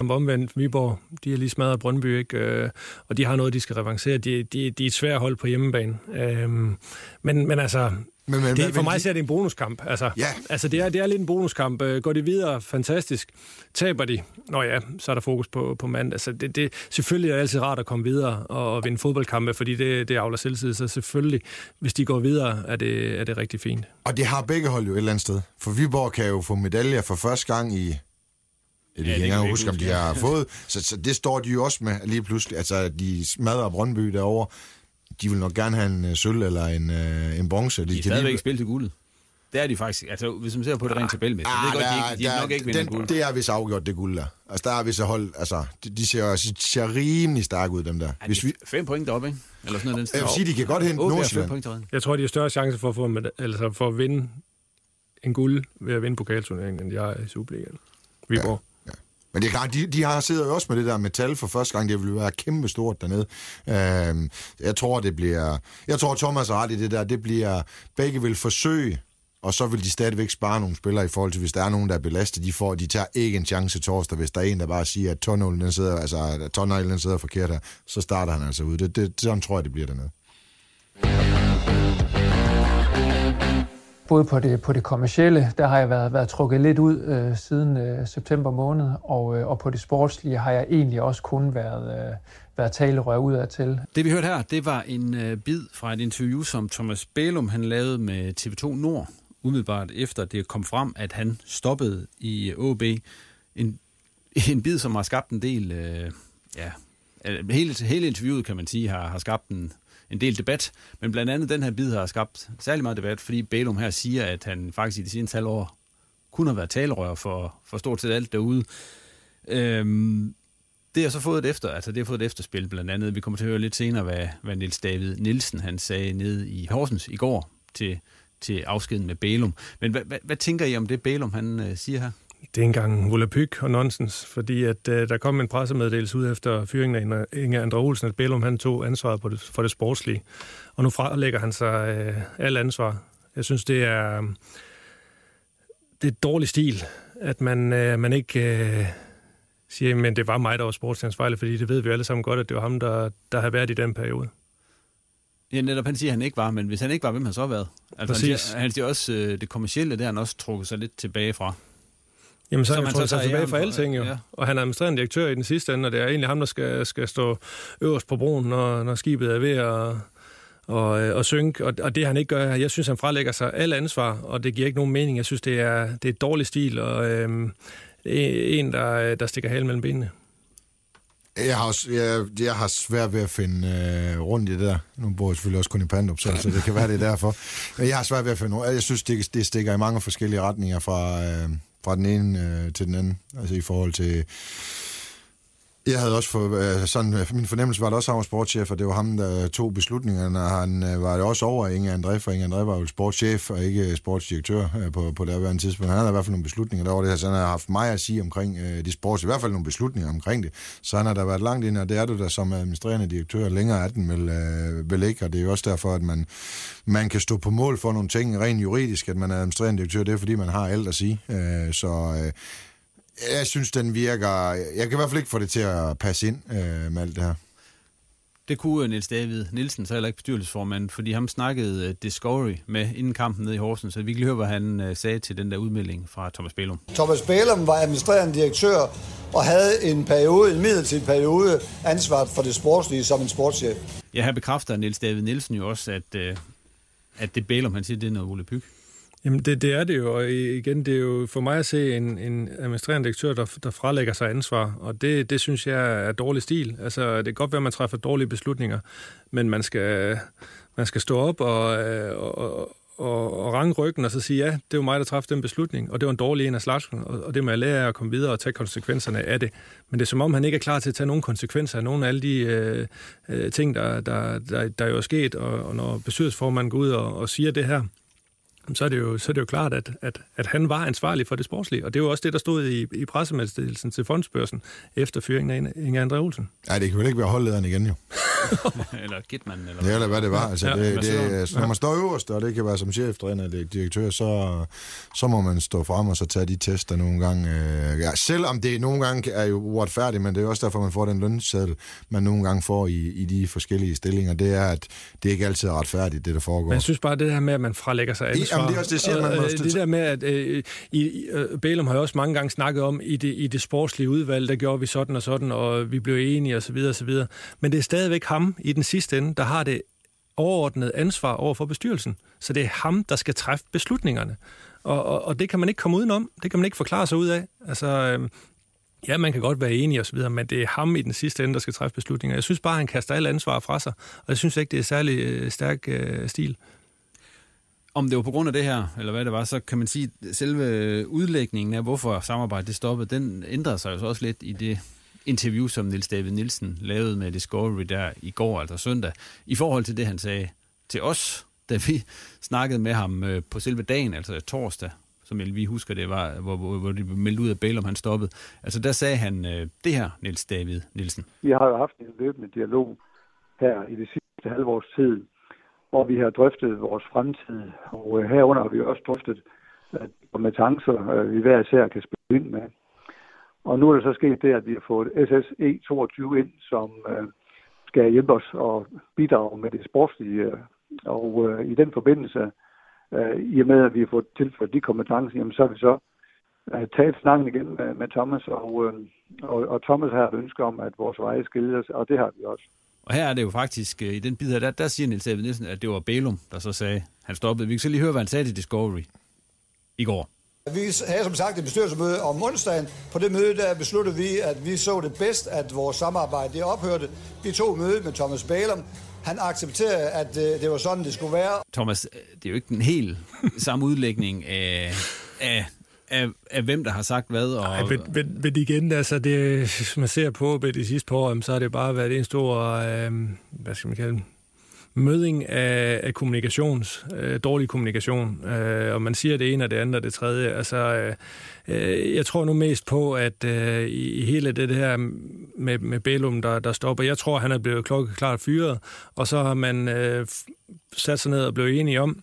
Om omvendt, Viborg, de er lige smadret Brøndby, ikke? Øh, og de har noget, de skal revancere. De, de, de er et svært hold på hjemmebane. Øhm, men, men altså, men, men, det, for mig ser det en bonuskamp. Altså, ja. altså det, er, det er lidt en bonuskamp. Øh, går de videre, fantastisk. Taber de, nå ja, så er der fokus på, på mand. Altså, det, det, selvfølgelig er det altid rart at komme videre og, og vinde fodboldkampe, fordi det, det afler selvtid. Så selvfølgelig, hvis de går videre, er det, er det rigtig fint. Og det har begge hold jo et eller andet sted. For Viborg kan jo få medaljer for første gang i det ja, kan ikke engang huske, om de har fået. Så, så det står de jo også med lige pludselig. Altså, de smadrer Brøndby derovre. De vil nok gerne have en uh, sølv eller en, uh, en bronze. De, de er stadigvæk ikke spille til guldet. Det er de faktisk. Altså, hvis man ser på det rent tabelmæssigt. Ah, det er godt, de, de der, nok ikke den, guld. Det er vist afgjort, det guld der. Altså, der er vist hold... Altså, de, de ser, de ser rimelig stærke ud, dem der. Ja, hvis vi... Fem point deroppe, ikke? Eller sådan noget. Den jeg vil sige, de kan godt hente oh, Nordsjælland. Jeg tror, de har større chance for at, få, altså for at vinde en guld ved at vinde pokalturneringen, end de har i Superligaen. Viborg. Men det er klart, de, de har sidder jo også med det der metal for første gang. Det vil være kæmpe stort dernede. Øh, jeg tror, det bliver... Jeg tror, Thomas har ret i det der. Det bliver... Begge vil forsøge og så vil de stadigvæk spare nogle spillere i forhold til, hvis der er nogen, der er belastet. De, får, de tager ikke en chance torsdag, hvis der er en, der bare siger, at tunnelen sidder, altså, tunnelen sidder forkert her, så starter han altså ud. Det, det, sådan tror jeg, det bliver dernede både på det, på det kommercielle, der har jeg været, været trukket lidt ud øh, siden øh, september måned, og, øh, og på det sportslige har jeg egentlig også kun været, øh, været talerør ud af til. Det vi hørte her, det var en øh, bid fra et interview, som Thomas Bælum han lavede med TV2 Nord, umiddelbart efter det kom frem, at han stoppede i øh, OB. En, en bid, som har skabt en del... Øh, ja, øh, hele, hele interviewet, kan man sige, har, har skabt en, en del debat, men blandt andet den her bid har skabt særlig meget debat, fordi Bælum her siger, at han faktisk i de seneste halvår kun har været talerør for, for stort set alt derude. Øhm, det har så fået et efter, altså det har fået et efterspil blandt andet. Vi kommer til at høre lidt senere, hvad, hvad Nils David Nielsen han sagde ned i Horsens i går til, til afskeden med Bælum. Men hvad, hvad, hvad tænker I om det, Bælum han øh, siger her? Det er engang volapyk og nonsens, fordi at uh, der kom en pressemeddelelse ud efter fyringen af Inger Andre Olsen, at Bellum han tog ansvaret på det, for det sportslige. Og nu frelægger han sig uh, al ansvar. Jeg synes, det er, det er dårlig stil, at man, uh, man ikke uh, siger, men det var mig, der var sportsansvarlig, fordi det ved vi alle sammen godt, at det var ham, der, der har været i den periode. Ja, netop han siger, at han ikke var, men hvis han ikke var, hvem har så været? Altså, Præcis. han, siger, han siger også, uh, det kommercielle, der han også trukket sig lidt tilbage fra. Jamen, så har han trukket sig tilbage for alting, jo. Ja. Og han er administrerende direktør i den sidste ende, og det er egentlig ham, der skal, skal stå øverst på broen, når, når skibet er ved at og, og synke, og, og det han ikke gør, jeg synes, han frelægger sig alle ansvar, og det giver ikke nogen mening. Jeg synes, det er, det er et dårligt stil, og øhm, en, der, der stikker halen mellem benene. Jeg har, også, jeg, jeg har svært ved at finde øh, rundt i det der. Nu bor jeg selvfølgelig også kun i Pandrup, så, så det kan være det er derfor. Men jeg har svært ved at finde rundt. Jeg synes, det, det stikker i mange forskellige retninger fra, øh, fra den ene øh, til den anden. Altså i forhold til jeg havde også fået, øh, sådan, øh, min fornemmelse var, at også han var sportschef, og det var ham, der tog beslutningerne, og han øh, var det også over Inge André, for Inge André var jo sportschef og ikke øh, sportsdirektør øh, på, på det her tidspunkt. Han havde i hvert fald nogle beslutninger der det her, så han har haft mig at sige omkring øh, de sports, i hvert fald nogle beslutninger omkring det. Så han har da været langt ind, og det er du da som administrerende direktør. Længere er den vel, øh, vel ikke, og det er jo også derfor, at man, man kan stå på mål for nogle ting rent juridisk, at man er administrerende direktør, det er fordi, man har alt at sige. Øh, så øh, jeg synes, den virker... Jeg kan i hvert fald ikke få det til at passe ind øh, med alt det her. Det kunne Niels David Nielsen, så heller ikke bestyrelsesformand, fordi ham snakkede øh, Discovery med inden kampen nede i Horsens, så vi kan høre, hvad han øh, sagde til den der udmelding fra Thomas Bælum. Thomas Bælum var administrerende direktør og havde en periode, en midlertidig periode, ansvaret for det sportslige som en sportschef. Ja, her bekræfter Niels David Nielsen jo også, at, øh, at det Bælum, han siger, det er noget Ole Pyg. Jamen det, det er det jo, og igen, det er jo for mig at se en, en administrerende direktør, der, der frelægger sig ansvar, og det, det synes jeg er dårlig stil. Altså, det kan godt være, at man træffer dårlige beslutninger, men man skal, man skal stå op og, øh, og, og, og range ryggen og så sige, ja, det var mig, der træffede den beslutning, og det var en dårlig en af slagsen, og, og det må jeg lære af at komme videre og tage konsekvenserne af det. Men det er som om, han ikke er klar til at tage nogen konsekvenser af nogle af alle de øh, øh, ting, der, der, der, der jo er sket, og, og når bestyrelsesformanden går ud og, og siger det her, så er det jo, så er det jo klart, at, at, at han var ansvarlig for det sportslige. Og det er jo også det, der stod i, i pressemeddelelsen til fondsbørsen efter fyringen af Inge André Olsen. Nej, det kan jo ikke være holdlederen igen jo. eller Gitman. Eller, ja, eller hvad det var. Altså, ja, det, det, altså, når man står øverst, og det kan være som cheftræner eller direktør, så, så må man stå frem og så tage de tester nogle gange. Øh, ja, selvom det nogle gange er jo uretfærdigt, men det er også derfor, man får den lønseddel, man nogle gange får i, i de forskellige stillinger. Det er, at det ikke altid er retfærdigt, det der foregår. Men jeg synes bare, det her med, at man frelægger sig ansvar. Jamen, det er også det, siger man. Øh, det der med, at øh, i, øh, Bælum har jo også mange gange snakket om, i det, i det sportslige udvalg, der gjorde vi sådan og sådan, og vi blev enige osv. osv. Men det er stadigvæk ham i den sidste ende, der har det overordnede ansvar over for bestyrelsen. Så det er ham, der skal træffe beslutningerne. Og, og, og det kan man ikke komme udenom. Det kan man ikke forklare sig ud af. Altså, øh, ja, man kan godt være enig og så videre, men det er ham i den sidste ende, der skal træffe beslutninger. Jeg synes bare, han kaster alle ansvar fra sig, og jeg synes ikke, det er særlig øh, stærk øh, stil om det var på grund af det her, eller hvad det var, så kan man sige, at selve udlægningen af, hvorfor samarbejdet stoppede, den ændrede sig jo så også lidt i det interview, som Nils David Nielsen lavede med Discovery der i går, altså søndag, i forhold til det, han sagde til os, da vi snakkede med ham øh, på selve dagen, altså torsdag, som jeg lige husker det var, hvor, hvor, hvor de blev meldt ud af Bale, om han stoppede. Altså der sagde han øh, det her, Nils David Nielsen. Vi har jo haft en løbende dialog her i det sidste halvårs tid, hvor vi har drøftet vores fremtid. Og øh, herunder har vi også drøftet at kompetencer, øh, vi hver især kan spille ind med. Og nu er det så sket det, at vi har fået SSE 22 ind, som øh, skal hjælpe os og bidrage med det sportslige. Øh. Og øh, i den forbindelse, øh, i og med at vi har fået tilført de kompetencer, jamen, så har vi så øh, taget snakken igen med, med Thomas, og, øh, og, og Thomas har et ønske om, at vores veje skilles, og det har vi også. Og her er det jo faktisk, øh, i den bid her, der, der siger Niels Nielsen, at det var Bælum, der så sagde, han stoppede. Vi kan så lige høre, hvad han sagde til Discovery i går. Vi havde som sagt et bestyrelsesmøde om onsdagen. På det møde der besluttede vi, at vi så det bedst, at vores samarbejde det ophørte. Vi tog møde med Thomas Bælum. Han accepterede, at øh, det var sådan, det skulle være. Thomas, det er jo ikke den helt samme udlægning af, af af, af hvem, der har sagt hvad. Og... Ej, men, men, men igen, altså det, hvis man ser på med de sidste par år, så har det bare været en stor, øh, hvad skal man kalde det, møding af, af kommunikations, øh, dårlig kommunikation, øh, og man siger det ene og det andet og det tredje. Altså, øh, øh, jeg tror nu mest på, at øh, i, hele det her med, med Bælum, der, der stopper, jeg tror, han er blevet klokkeklart fyret, og så har man øh, sat sig ned og blevet enige om,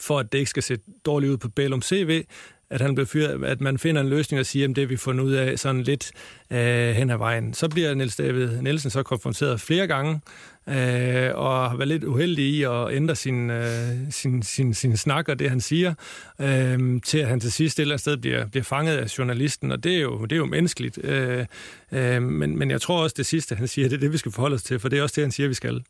for at det ikke skal se dårligt ud på Bælum CV, at han blev fyret, at man finder en løsning og siger, at det vi fundet ud af sådan lidt øh, hen ad vejen. Så bliver Niels David Nielsen så konfronteret flere gange, øh, og har været lidt uheldig i at ændre sin, øh, sin, sin, sin snak og det, han siger, øh, til at han til sidst et eller andet sted bliver, bliver fanget af journalisten, og det er jo, det er jo menneskeligt. Øh, øh, men, men jeg tror også, det sidste, han siger, det er det, vi skal forholde os til, for det er også det, han siger, vi skal.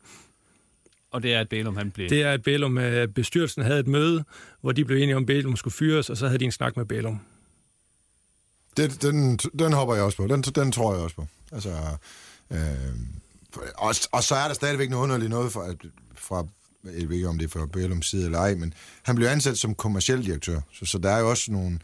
Og det er, at Bælum han blev... Det er, at Bælum, at bestyrelsen havde et møde, hvor de blev enige om, at Bælum skulle fyres, og så havde de en snak med Bælum. Det, den, den hopper jeg også på. Den, den tror jeg også på. Altså, Øh, og, og så er der stadigvæk noget underligt noget fra, fra jeg ved ikke, om det er fra Bellums side eller ej, men han blev ansat som kommersiel direktør, så, så der er jo også nogle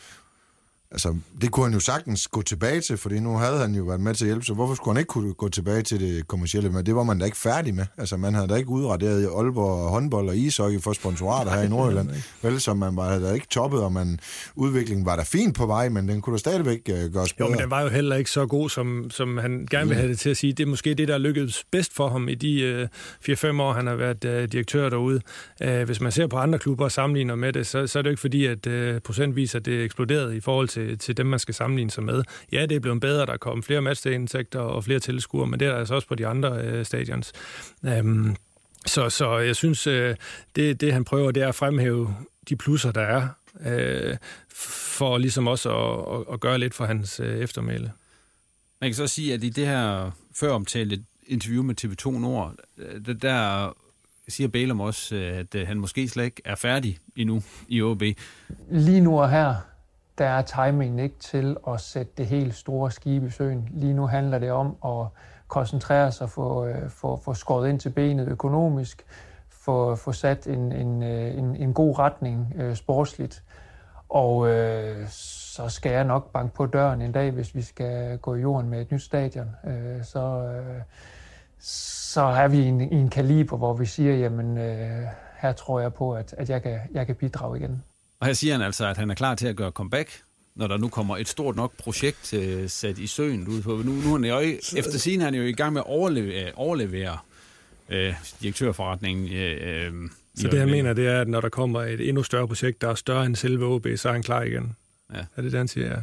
Altså, det kunne han jo sagtens gå tilbage til, fordi nu havde han jo været med til at hjælpe, så hvorfor skulle han ikke kunne gå tilbage til det kommercielle? Men det var man da ikke færdig med. Altså, man havde da ikke udraderet Aalborg håndbold og ishockey for sponsorater her i Nordjylland. Vel, så man var da ikke toppet, og man, udviklingen var da fint på vej, men den kunne da stadigvæk uh, gøres bedre. Jo, men den var jo heller ikke så god, som, som han gerne ville have det til at sige. Det er måske det, der lykkedes bedst for ham i de uh, 4-5 år, han har været uh, direktør derude. Uh, hvis man ser på andre klubber og sammenligner med det, så, så er det jo ikke fordi, at uh, procentvis at det eksploderede i forhold til, til dem, man skal sammenligne sig med. Ja, det er blevet bedre, der er kommet flere matchday-indtægter og flere tilskuere, men det er der altså også på de andre øh, stadions. Um, så, så jeg synes, øh, det, det han prøver, det er at fremhæve de plusser, der er, øh, for ligesom også at, at, at gøre lidt for hans øh, eftermæle. Man kan så sige, at i det her før omtalte interview med TV2 Nord, øh, det der siger Bælum også, at øh, han måske slet ikke er færdig endnu i OB. Lige nu og her, der er timingen ikke til at sætte det helt store skib i søen. Lige nu handler det om at koncentrere sig, få, øh, få, få skåret ind til benet økonomisk, få, få sat en, en, øh, en, en god retning øh, sportsligt. Og øh, så skal jeg nok banke på døren en dag, hvis vi skal gå i jorden med et nyt stadion. Øh, så, øh, så er vi i en, i en kaliber, hvor vi siger, jamen øh, her tror jeg på, at, at jeg, kan, jeg kan bidrage igen. Og her siger han altså, at han er klar til at gøre comeback, når der nu kommer et stort nok projekt uh, sat i søen ud på. Nu, nu er han jo, efter sin han er jo i gang med at overlevere, overlevere uh, direktørforretningen. Uh, uh, så det, han mener, det er, at når der kommer et endnu større projekt, der er større end selve OB, så er han klar igen. Ja. Er det det, han siger? Ja.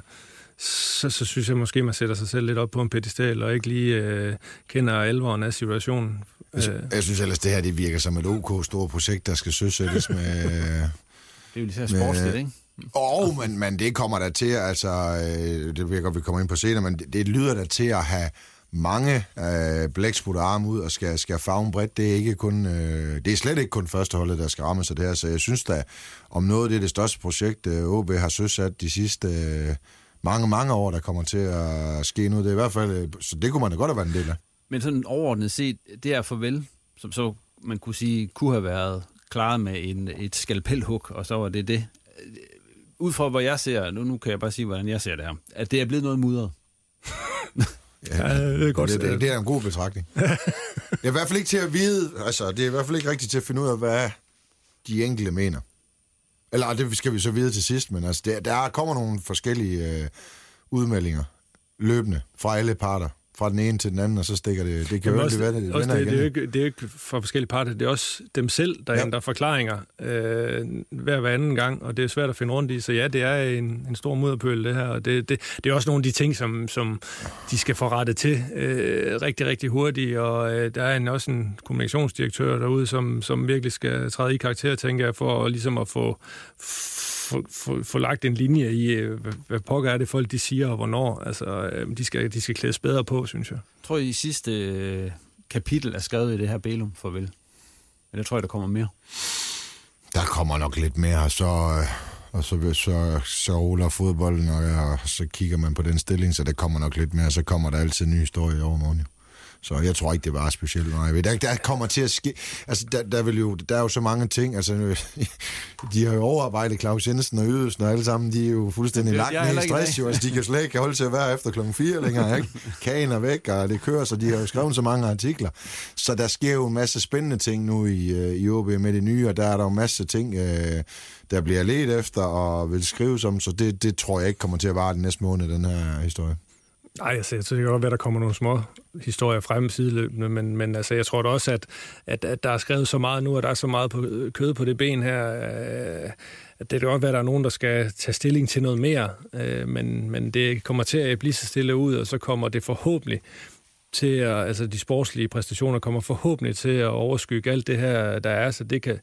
Så, så synes jeg måske, man sætter sig selv lidt op på en pedestal, og ikke lige uh, kender alvoren af situationen. Jeg, jeg synes ellers, det her det virker som et OK stort projekt, der skal søsættes med... Det er jo så sportsligt, ikke? Åh, oh, men, men det kommer der til, altså, øh, det virker, vi kommer ind på senere, men det, det lyder der til at have mange øh, blæksprutte arme ud og skal, skal farve bredt. Det er, ikke kun, øh, det er slet ikke kun førsteholdet, der skal ramme sig det her, så jeg synes da, om noget det er det største projekt, øh, OB har søsat de sidste øh, mange, mange år, der kommer til at ske nu. Det er i hvert fald, øh, så det kunne man da godt have været en del af. Men sådan overordnet set, det er farvel, som så man kunne sige, kunne have været klaret med en, et skalpelhug, og så var det det. Ud fra, hvor jeg ser, nu, nu kan jeg bare sige, hvordan jeg ser det her, at det er blevet noget mudret. ja, det er, godt, det, det, det er en god betragtning. det er i hvert fald ikke til at vide, altså, det er i hvert fald ikke rigtigt til at finde ud af, hvad de enkelte mener. Eller det skal vi så vide til sidst, men altså, der, der kommer nogle forskellige øh, udmeldinger løbende fra alle parter fra den ene til den anden, og så stikker det. Det kan jo ikke være, det, det det, det, er jo ikke, det er jo ikke fra forskellige parter, det er også dem selv, der ja. ændrer forklaringer øh, hver, hver anden gang, og det er svært at finde rundt i. Så ja, det er en, en stor mudderpøl, det her, og det, det, det er også nogle af de ting, som, som de skal få rettet til øh, rigtig, rigtig hurtigt, og øh, der er en, også en kommunikationsdirektør derude, som, som virkelig skal træde i karakter, tænker jeg, for ligesom at få få, få, få lagt en linje i, øh, hvad, hvad pokker er det folk, de siger, og hvornår. Altså, øh, de skal, de skal klædes bedre på, synes jeg. Jeg tror, I sidste øh, kapitel er skrevet i det her Belum, farvel. Men jeg tror, der kommer mere. Der kommer nok lidt mere, så... Og så, så, så ruller fodbolden, og, ja, så kigger man på den stilling, så der kommer nok lidt mere, så kommer der altid en ny historie i overmorgen. Så jeg tror ikke, det var specielt meget. Der, der kommer til at ske... Altså, der, der, vil jo, der er jo så mange ting. Altså, de har jo overarbejdet Claus Jensen og Ydelsen, og alle sammen, de er jo fuldstændig lagt ned i stress. Jo. Altså, de kan slet ikke holde til at være efter klokken 4 længere. Ikke? Kagen er væk, og det kører, så de har jo skrevet så mange artikler. Så der sker jo en masse spændende ting nu i, øh, i OB med det nye, og der er der jo en masse ting, øh, der bliver let efter og vil skrives om, så det, det tror jeg ikke kommer til at vare den næste måned, den her historie. Nej, altså, jeg synes det kan godt være, at der kommer nogle små historier frem sideløbende, men, men altså, jeg tror da også, at, at, at der er skrevet så meget nu, og der er så meget på, kød på det ben her, øh, at det kan godt være, at der er nogen, der skal tage stilling til noget mere, øh, men, men det kommer til at blive så stille ud, og så kommer det forhåbentlig til at, altså de sportslige præstationer kommer forhåbentlig til at overskygge alt det her, der er, så det kan,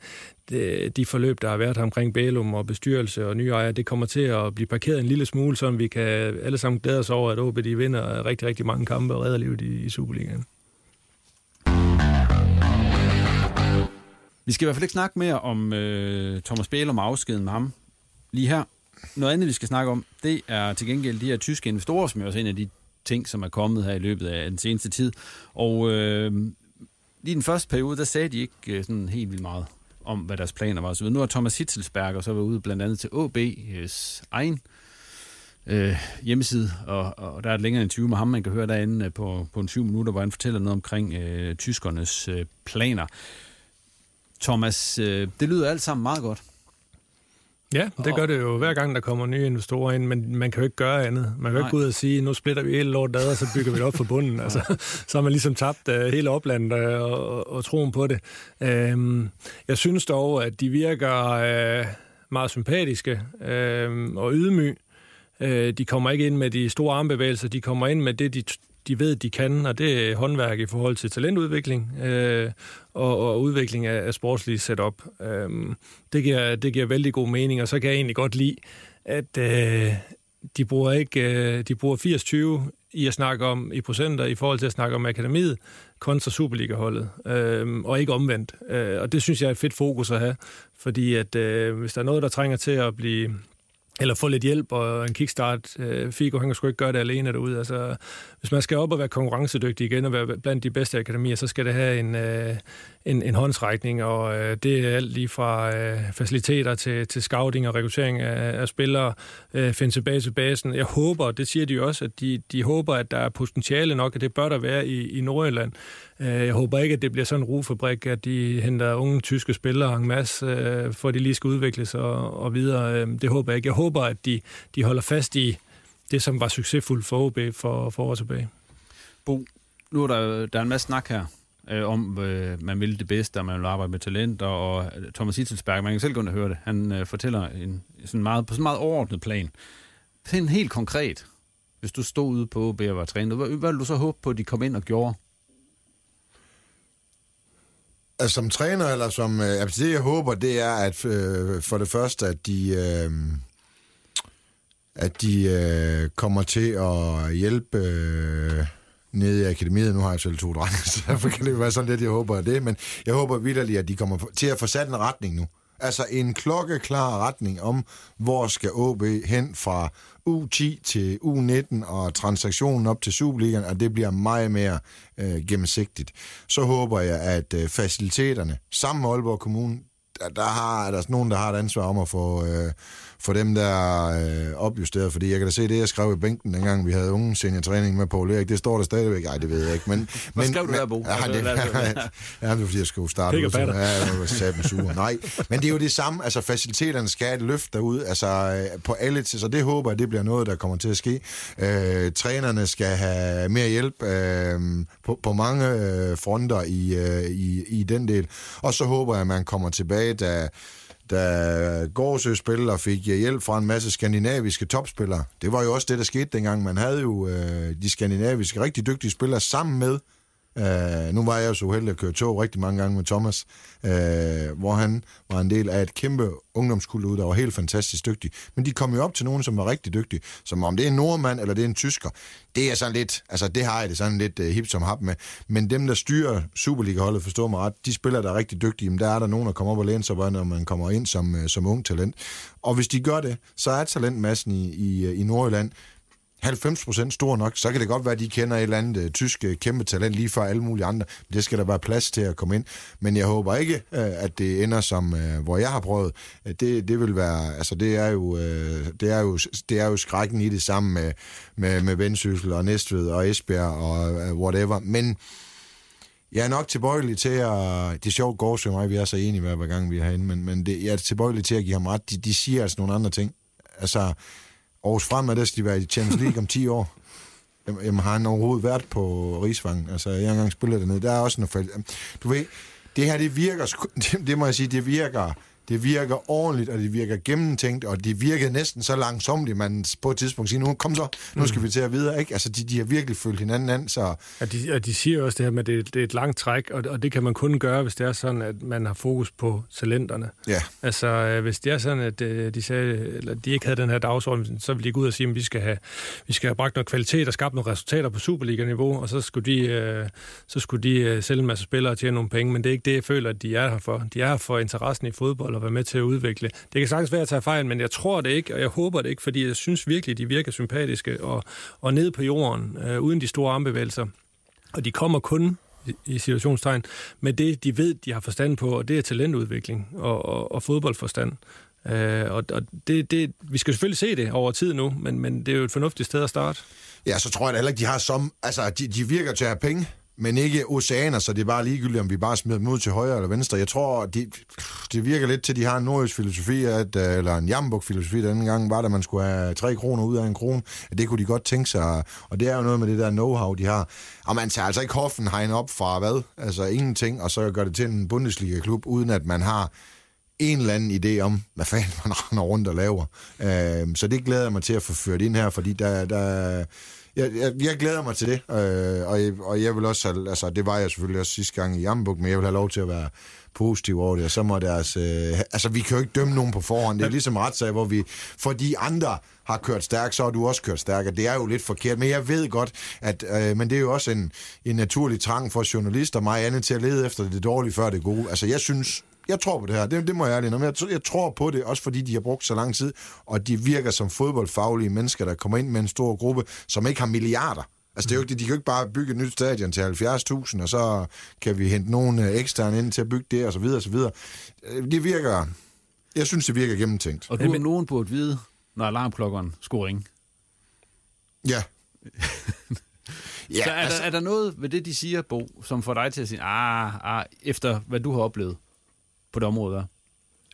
det, de forløb, der har været omkring Bælum og bestyrelse og nye ejere, det kommer til at blive parkeret en lille smule, så vi kan alle sammen glæde os over, at OB de vinder rigtig, rigtig mange kampe og redder livet i, i Superligaen. Vi skal i hvert fald ikke snakke mere om øh, Thomas Bælum og afskeden med ham lige her. Noget andet, vi skal snakke om, det er til gengæld de her tyske investorer, som er også en af de ting, som er kommet her i løbet af den seneste tid. Og øh, lige den første periode, der sagde de ikke øh, sådan helt vildt meget om, hvad deres planer var. Så nu har Thomas Hitzelsberger så været ude blandt andet til AB's egen øh, hjemmeside, og, og der er et længere interview med ham, man kan høre derinde øh, på, på en syv minutter, hvor han fortæller noget omkring øh, tyskernes øh, planer. Thomas, øh, det lyder alt sammen meget godt. Ja, det gør det jo hver gang, der kommer nye investorer ind, men man kan jo ikke gøre andet. Man kan jo ikke gå ud og sige, nu splitter vi hele lort ad, og så bygger vi det op for bunden. altså, så har man ligesom tabt uh, hele oplandet uh, og, og troen på det. Uh, jeg synes dog, at de virker uh, meget sympatiske uh, og ydmyge. Uh, de kommer ikke ind med de store armbevægelser, de kommer ind med det, de de ved, de kan, og det er håndværk i forhold til talentudvikling øh, og, og udvikling af, af sportslige setup. Øh, det, giver, det giver vældig god mening, og så kan jeg egentlig godt lide, at øh, de bruger ikke øh, de bruger 80-20 i at snakke om i procenter i forhold til at snakke om akademiet kontra Superliga-holdet, øh, og ikke omvendt. Øh, og det synes jeg er et fedt fokus at have, fordi at øh, hvis der er noget, der trænger til at blive eller få lidt hjælp og en kickstart. Øh, Figo, han kan sgu ikke gøre det alene derude. Altså, hvis man skal op og være konkurrencedygtig igen og være blandt de bedste akademier, så skal det have en, øh, en, en håndsrækning, og øh, det er alt lige fra øh, faciliteter til, til scouting og rekruttering af, af spillere, øh, finde tilbage til basen. Jeg håber, det siger de også, at de, de håber, at der er potentiale nok, at det bør der være i, i Nordjylland. Øh, jeg håber ikke, at det bliver sådan en rufabrik, at de henter unge tyske spillere en masse, øh, for at de lige skal udvikles og, og videre. Øh, det håber jeg ikke. Jeg håber, at de, de holder fast i det, som var succesfuldt for OB for, for år tilbage. Bo, nu er der, der er en masse snak her øh, om, øh, man vil det bedste, og man vil arbejde med talent, og, og Thomas Hitzelsberg, man kan selv gå og høre det, han øh, fortæller en, sådan meget, på sådan en meget overordnet plan. Sådan helt konkret, hvis du stod ude på OB og var trænet, hvad, hvad ville du så håbe på, at de kom ind og gjorde? Altså, som træner, eller som... Øh, altså, det, jeg håber, det er, at øh, for det første, at de... Øh, at de øh, kommer til at hjælpe øh, nede i akademiet. Nu har jeg selv to drenge, så derfor kan det være sådan lidt, jeg håber det. Men jeg håber vildt, at de kommer til at få sat en retning nu. Altså en klokkeklar retning om, hvor skal OB hen fra U10 til U19 og transaktionen op til Superligaen, og det bliver meget mere øh, gennemsigtigt. Så håber jeg, at øh, faciliteterne sammen med Aalborg Kommune, der, der har der er nogen, der har et ansvar om at få... Øh, for dem, der er øh, opjusteret, fordi jeg kan da se det, jeg skrev i bænken, dengang vi havde unge seniortræning med Paul Erik, det står der stadigvæk, ej, det ved jeg ikke, men... Hvad men, skrev du der, Bo? Ja, det, ja, ja, det var fordi, jeg skulle starte ud, så, ja, jeg var sat sur. Nej, men det er jo det samme, altså faciliteterne skal et løft derude, altså øh, på alle til, så det håber jeg, det bliver noget, der kommer til at ske. Øh, trænerne skal have mere hjælp øh, på, på mange øh, fronter i, øh, i, i den del, og så håber jeg, at man kommer tilbage, da da Gårdsø spiller fik øh, hjælp fra en masse skandinaviske topspillere. Det var jo også det, der skete dengang. Man havde jo øh, de skandinaviske rigtig dygtige spillere sammen med Øh, nu var jeg jo så uheldig at køre tog rigtig mange gange med Thomas, øh, hvor han var en del af et kæmpe ungdomskuld ud, der var helt fantastisk dygtig. Men de kom jo op til nogen, som var rigtig dygtige. Som om det er en nordmand eller det er en tysker, det er sådan lidt, altså det har jeg det sådan lidt uh, hip som hap med. Men dem, der styrer Superliga-holdet, forstår mig ret, de spiller der er rigtig dygtige, men der er der nogen, der kommer op og læner sig når man kommer ind som, uh, som ung talent. Og hvis de gør det, så er talentmassen i, i, øh, i Nordjylland 90 procent stor nok, så kan det godt være, at de kender et eller andet uh, tysk uh, kæmpe talent lige fra alle mulige andre. Det skal der være plads til at komme ind. Men jeg håber ikke, uh, at det ender som, uh, hvor jeg har prøvet. Uh, det, det vil være, altså det er jo, uh, det er jo, det er jo skrækken i det samme med, med, med Vendsyssel og Næstved og Esbjerg og uh, whatever. Men jeg er nok tilbøjelig til at... Det er sjovt, Gårds og mig, vi er så enige hver gang vi er herinde, men, men det, jeg er tilbøjelig til at give ham ret. De, de siger altså nogle andre ting. Altså, Aarhus Fremad, der skal de være i Champions League om 10 år. Jamen, har han overhovedet været på Rigsvang? Altså, jeg har engang spillet dernede. Der er også noget... Du ved, det her, det virker... Det må jeg sige, det virker det virker ordentligt, og det virker gennemtænkt, og det virkede næsten så langsomt, at man på et tidspunkt siger, nu kom så, nu skal mm. vi til at videre, ikke? Altså, de, de har virkelig følt hinanden an, så... Ja, de, og de siger også det her med, at det, det er et langt træk, og, og det kan man kun gøre, hvis det er sådan, at man har fokus på talenterne. Ja. Altså, øh, hvis det er sådan, at øh, de sagde, eller de ikke havde den her dagsorden, så ville de gå ud og sige, at vi skal have, vi skal have bragt noget kvalitet og skabt nogle resultater på Superliga-niveau, og så skulle de, øh, så skulle de sælge en masse spillere og tjene nogle penge, men det er ikke det, jeg føler, at de er her for. De er her for interessen i fodbold, og være med til at udvikle. Det kan sagtens være at tage fejl, men jeg tror det ikke, og jeg håber det ikke, fordi jeg synes virkelig, de virker sympatiske og, og nede på jorden, øh, uden de store armbevægelser. Og de kommer kun i situationstegn, med det, de ved, de har forstand på, og det er talentudvikling og, og, og fodboldforstand. Øh, og og det, det, vi skal selvfølgelig se det over tid nu, men, men det er jo et fornuftigt sted at starte. Ja, så tror jeg heller ikke, de har som... Altså, de, de virker til at have penge, men ikke oceaner, så det er bare ligegyldigt, om vi bare smider dem ud til højre eller venstre. Jeg tror, de, det virker lidt til, at de har en nordisk filosofi, at, øh, eller en jambuk filosofi den gang, var at man skulle have tre kroner ud af en krone. Det kunne de godt tænke sig, og det er jo noget med det der know-how, de har. Og man tager altså ikke Hoffenheim op fra hvad? Altså ingenting, og så gør det til en Bundesliga-klub, uden at man har en eller anden idé om, hvad fanden man render rundt og laver. Øh, så det glæder jeg mig til at få ført ind her, fordi der, der jeg, jeg, jeg glæder mig til det, øh, og, jeg, og jeg vil også altså det var jeg selvfølgelig også sidste gang i Jambuk, men jeg vil have lov til at være positiv over det, og så må deres, øh, altså vi kan jo ikke dømme nogen på forhånd, det er ligesom retssag, hvor vi, fordi andre har kørt stærkt, så har du også kørt stærkt, det er jo lidt forkert, men jeg ved godt, at, øh, men det er jo også en, en naturlig trang for journalister, mig andet til at lede efter det dårlige før det gode, altså jeg synes, jeg tror på det her, det, det må jeg ærligt jeg, jeg tror på det, også fordi de har brugt så lang tid, og de virker som fodboldfaglige mennesker, der kommer ind med en stor gruppe, som ikke har milliarder. Altså, det er jo ikke, de kan jo ikke bare bygge et nyt stadion til 70.000, og så kan vi hente nogen øh, eksterne ind til at bygge det, og så videre, og så videre. Øh, det virker... Jeg synes, det virker gennemtænkt. Og du men nogen burde vide, når alarmklokkeren skulle ringe. Ja. ja så er, altså... der, er der noget ved det, de siger, Bo, som får dig til at sige, ah, ah, efter hvad du har oplevet? På det område der?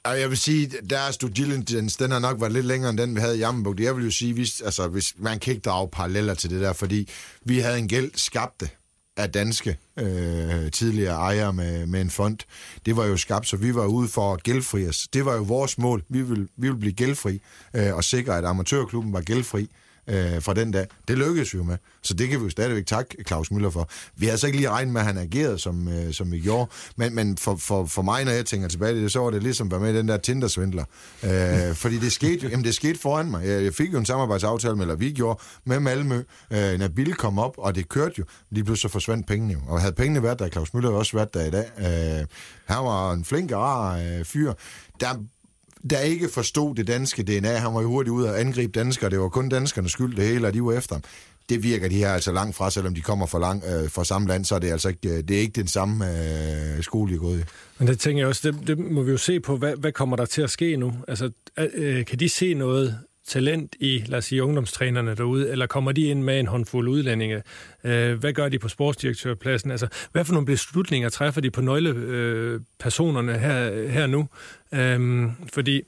Jeg vil sige, deres due diligence, den har nok været lidt længere end den, vi havde i Jammerburg. Jeg vil jo sige, hvis, altså, hvis man kan ikke drage paralleller til det der, fordi vi havde en gæld skabte af danske øh, tidligere ejere med, med en fond. Det var jo skabt, så vi var ude for at gældfri os. Det var jo vores mål. Vi vil, vi vil blive gældfri øh, og sikre, at amatørklubben var gældfri øh, fra den dag. Det lykkedes jo med. Så det kan vi jo stadigvæk takke Claus Møller for. Vi havde så ikke lige regnet med, at han agerede, som, øh, som vi gjorde. Men, men for, for, for mig, når jeg tænker tilbage til det, så var det ligesom at være med i den der Tinder-svindler. Øh, fordi det skete, jamen, det skete foran mig. Jeg, jeg fik jo en samarbejdsaftale med, eller vi gjorde, med Malmø. Øh, når Bill kom op, og det kørte jo, lige pludselig så forsvandt pengene jo. Og havde pengene været der, Claus Møller også været der i dag. Øh, han var en flink og rar øh, fyr. Der der ikke forstod det danske DNA. Han var jo hurtigt ud og angribe danskere. Det var kun danskernes skyld, det hele, og de var efter ham. Det virker de her altså langt fra, selvom de kommer fra, lang, øh, fra samme land, så er det altså ikke, øh, det er ikke den samme øh, skole, de er gået i. Men det tænker jeg også, det, det må vi jo se på, hvad, hvad kommer der til at ske nu? Altså, øh, kan de se noget talent i, lad os sige, ungdomstrænerne derude, eller kommer de ind med en håndfuld udlændinge? Øh, hvad gør de på sportsdirektørpladsen? Altså, hvad for nogle beslutninger træffer de på nøglepersonerne øh, her, her nu? Øh, fordi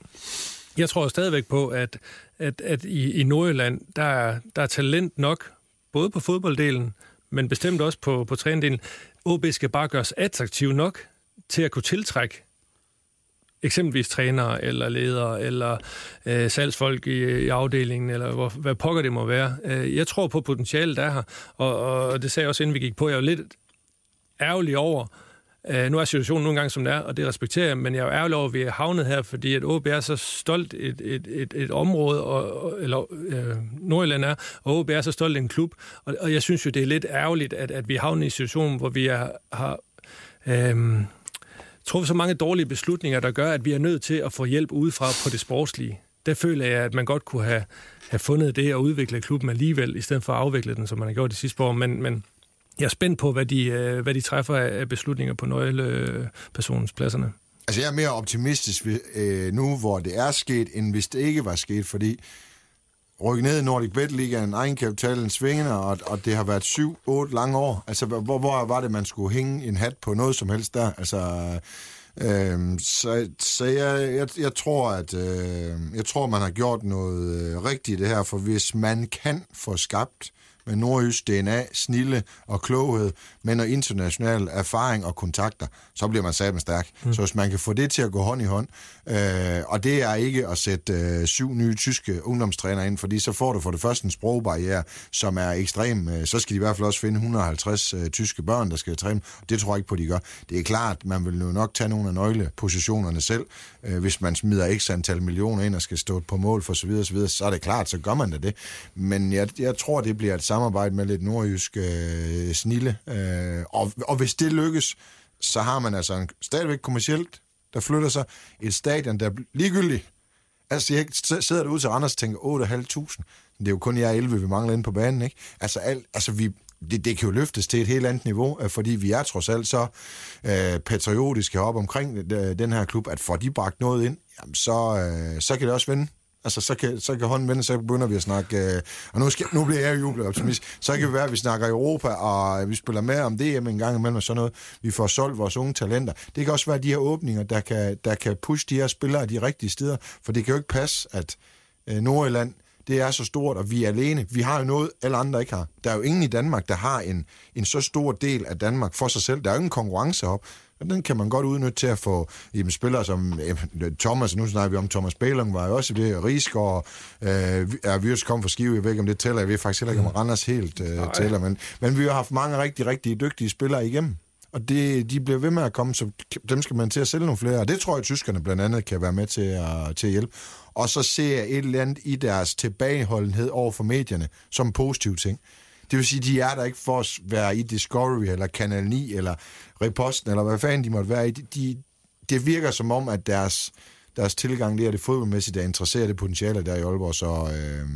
jeg tror stadigvæk på, at, at, at i, i Nordjylland, der er, der er talent nok, både på fodbolddelen, men bestemt også på, på trænedelen. OB skal bare gøres attraktiv nok til at kunne tiltrække eksempelvis trænere eller ledere eller øh, salgsfolk i, øh, i afdelingen, eller hvor, hvad pokker det må være. Øh, jeg tror på potentialet, der er her, og, og det sagde jeg også, inden vi gik på. Jeg er jo lidt ærgerlig over, øh, nu er situationen nogle gange som den er, og det respekterer jeg, men jeg er jo ærgerlig over, at vi er havnet her, fordi at OB er så stolt et, et, et, et område, og, eller øh, Nordjylland er, og OB er så stolt en klub, og, og jeg synes jo, det er lidt ærgerligt, at, at vi er havnet i en situation, hvor vi er, har... Øh, truffet så mange dårlige beslutninger, der gør, at vi er nødt til at få hjælp udefra på det sportslige. Der føler jeg, at man godt kunne have, have fundet det og udviklet klubben alligevel, i stedet for at afvikle den, som man har gjort de sidste år. Men, men jeg er spændt på, hvad de, øh, hvad de træffer af beslutninger på nøglepersonens pladserne. Altså, jeg er mere optimistisk øh, nu, hvor det er sket, end hvis det ikke var sket, fordi rykke ned i Nordic Bet Ligaen, egenkapitalen svingende, og, og det har været 7-8 lange år. Altså, hvor, hvor var det, man skulle hænge en hat på noget som helst der? Altså, øh, så, så jeg, jeg, jeg tror, at øh, jeg tror, man har gjort noget øh, rigtigt det her, for hvis man kan få skabt med nordjysk DNA, snille og kloghed, men noget international erfaring og kontakter, så bliver man sammen stærk. Mm. Så hvis man kan få det til at gå hånd i hånd, øh, og det er ikke at sætte øh, syv nye tyske ungdomstrænere ind, fordi så får du for det første en sprogbarriere, som er ekstrem. Øh, så skal de i hvert fald også finde 150 øh, tyske børn, der skal træne. Det tror jeg ikke på, de gør. Det er klart, man vil jo nok tage nogle af nøglepositionerne selv, øh, hvis man smider x antal millioner ind og skal stå på mål for så videre, så, videre, så er det klart, så gør man da det. Men jeg, jeg tror, det bliver et samarbejde med lidt nordjysk øh, snille. Øh, og, og hvis det lykkes, så har man altså en, stadigvæk kommercielt der flytter sig. Et stadion, der er ligegyldigt. Altså, jeg sidder derude til Anders og tænker, 8.500. Det er jo kun jeg 11, vi mangler inde på banen, ikke? Altså, alt, altså vi, det, det kan jo løftes til et helt andet niveau, øh, fordi vi er trods alt så øh, patriotiske op omkring øh, den her klub, at får de bragt noget ind, jamen så, øh, så kan det også vende. Altså, så kan, så kan hånden vende, så begynder vi at snakke... Øh, og nu, skal, nu bliver jeg jublet optimist. Så kan det være, at vi snakker Europa, og vi spiller med om det en gang imellem og sådan noget. Vi får solgt vores unge talenter. Det kan også være de her åbninger, der kan, der kan pushe de her spillere de rigtige steder. For det kan jo ikke passe, at øh, Nordjylland det er så stort, og vi er alene. Vi har jo noget, alle andre ikke har. Der er jo ingen i Danmark, der har en, en så stor del af Danmark for sig selv. Der er jo ingen konkurrence op. Og den kan man godt udnytte til at få jamen, spillere som jamen, Thomas, nu snakker vi om Thomas Bælung, var jo også ved Rigsgaard, øh, er vi også kommet fra Skive, jeg ved ikke, om det tæller, jeg ved faktisk heller ikke, om Randers helt øh, tæller, men, men vi har haft mange rigtig, rigtig dygtige spillere igennem. Og det, de bliver ved med at komme, så dem skal man til at sælge nogle flere. Og det tror jeg, at tyskerne blandt andet kan være med til at, til at hjælpe. Og så ser jeg et eller andet i deres tilbageholdenhed over for medierne som en positiv ting. Det vil sige, de er der ikke for at være i Discovery, eller Kanal 9, eller Reposten, eller hvad fanden de måtte være i. De, de, det virker som om, at deres, deres tilgang, det er det fodboldmæssigt, der interesserer det potentiale der i Aalborg, så... Øh,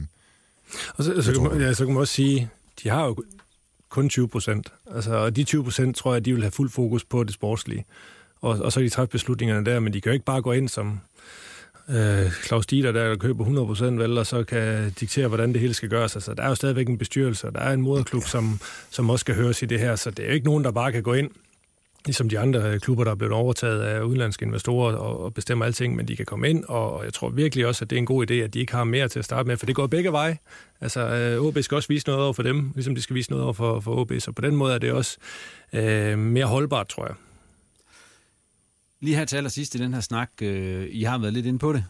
og så, så, kan man, ja, så kan man også sige, de har jo kun 20 procent. Altså, og de 20 procent tror jeg, de vil have fuld fokus på det sportslige. Og, og så kan de træffe beslutningerne der, men de kan jo ikke bare gå ind som øh, Claus Dieter, der køber 100% vel, og så kan diktere, hvordan det hele skal gøres. Altså, der er jo stadigvæk en bestyrelse, og der er en moderklub, som, som også skal høres i det her, så det er jo ikke nogen, der bare kan gå ind ligesom de andre klubber, der er blevet overtaget af udenlandske investorer og, og bestemmer alting, men de kan komme ind, og, og jeg tror virkelig også, at det er en god idé, at de ikke har mere til at starte med, for det går begge veje. Altså, øh, OB skal også vise noget over for dem, ligesom de skal vise noget over for, for OB, så på den måde er det også øh, mere holdbart, tror jeg. Lige her til allersidst i den her snak, øh, I har været lidt inde på det.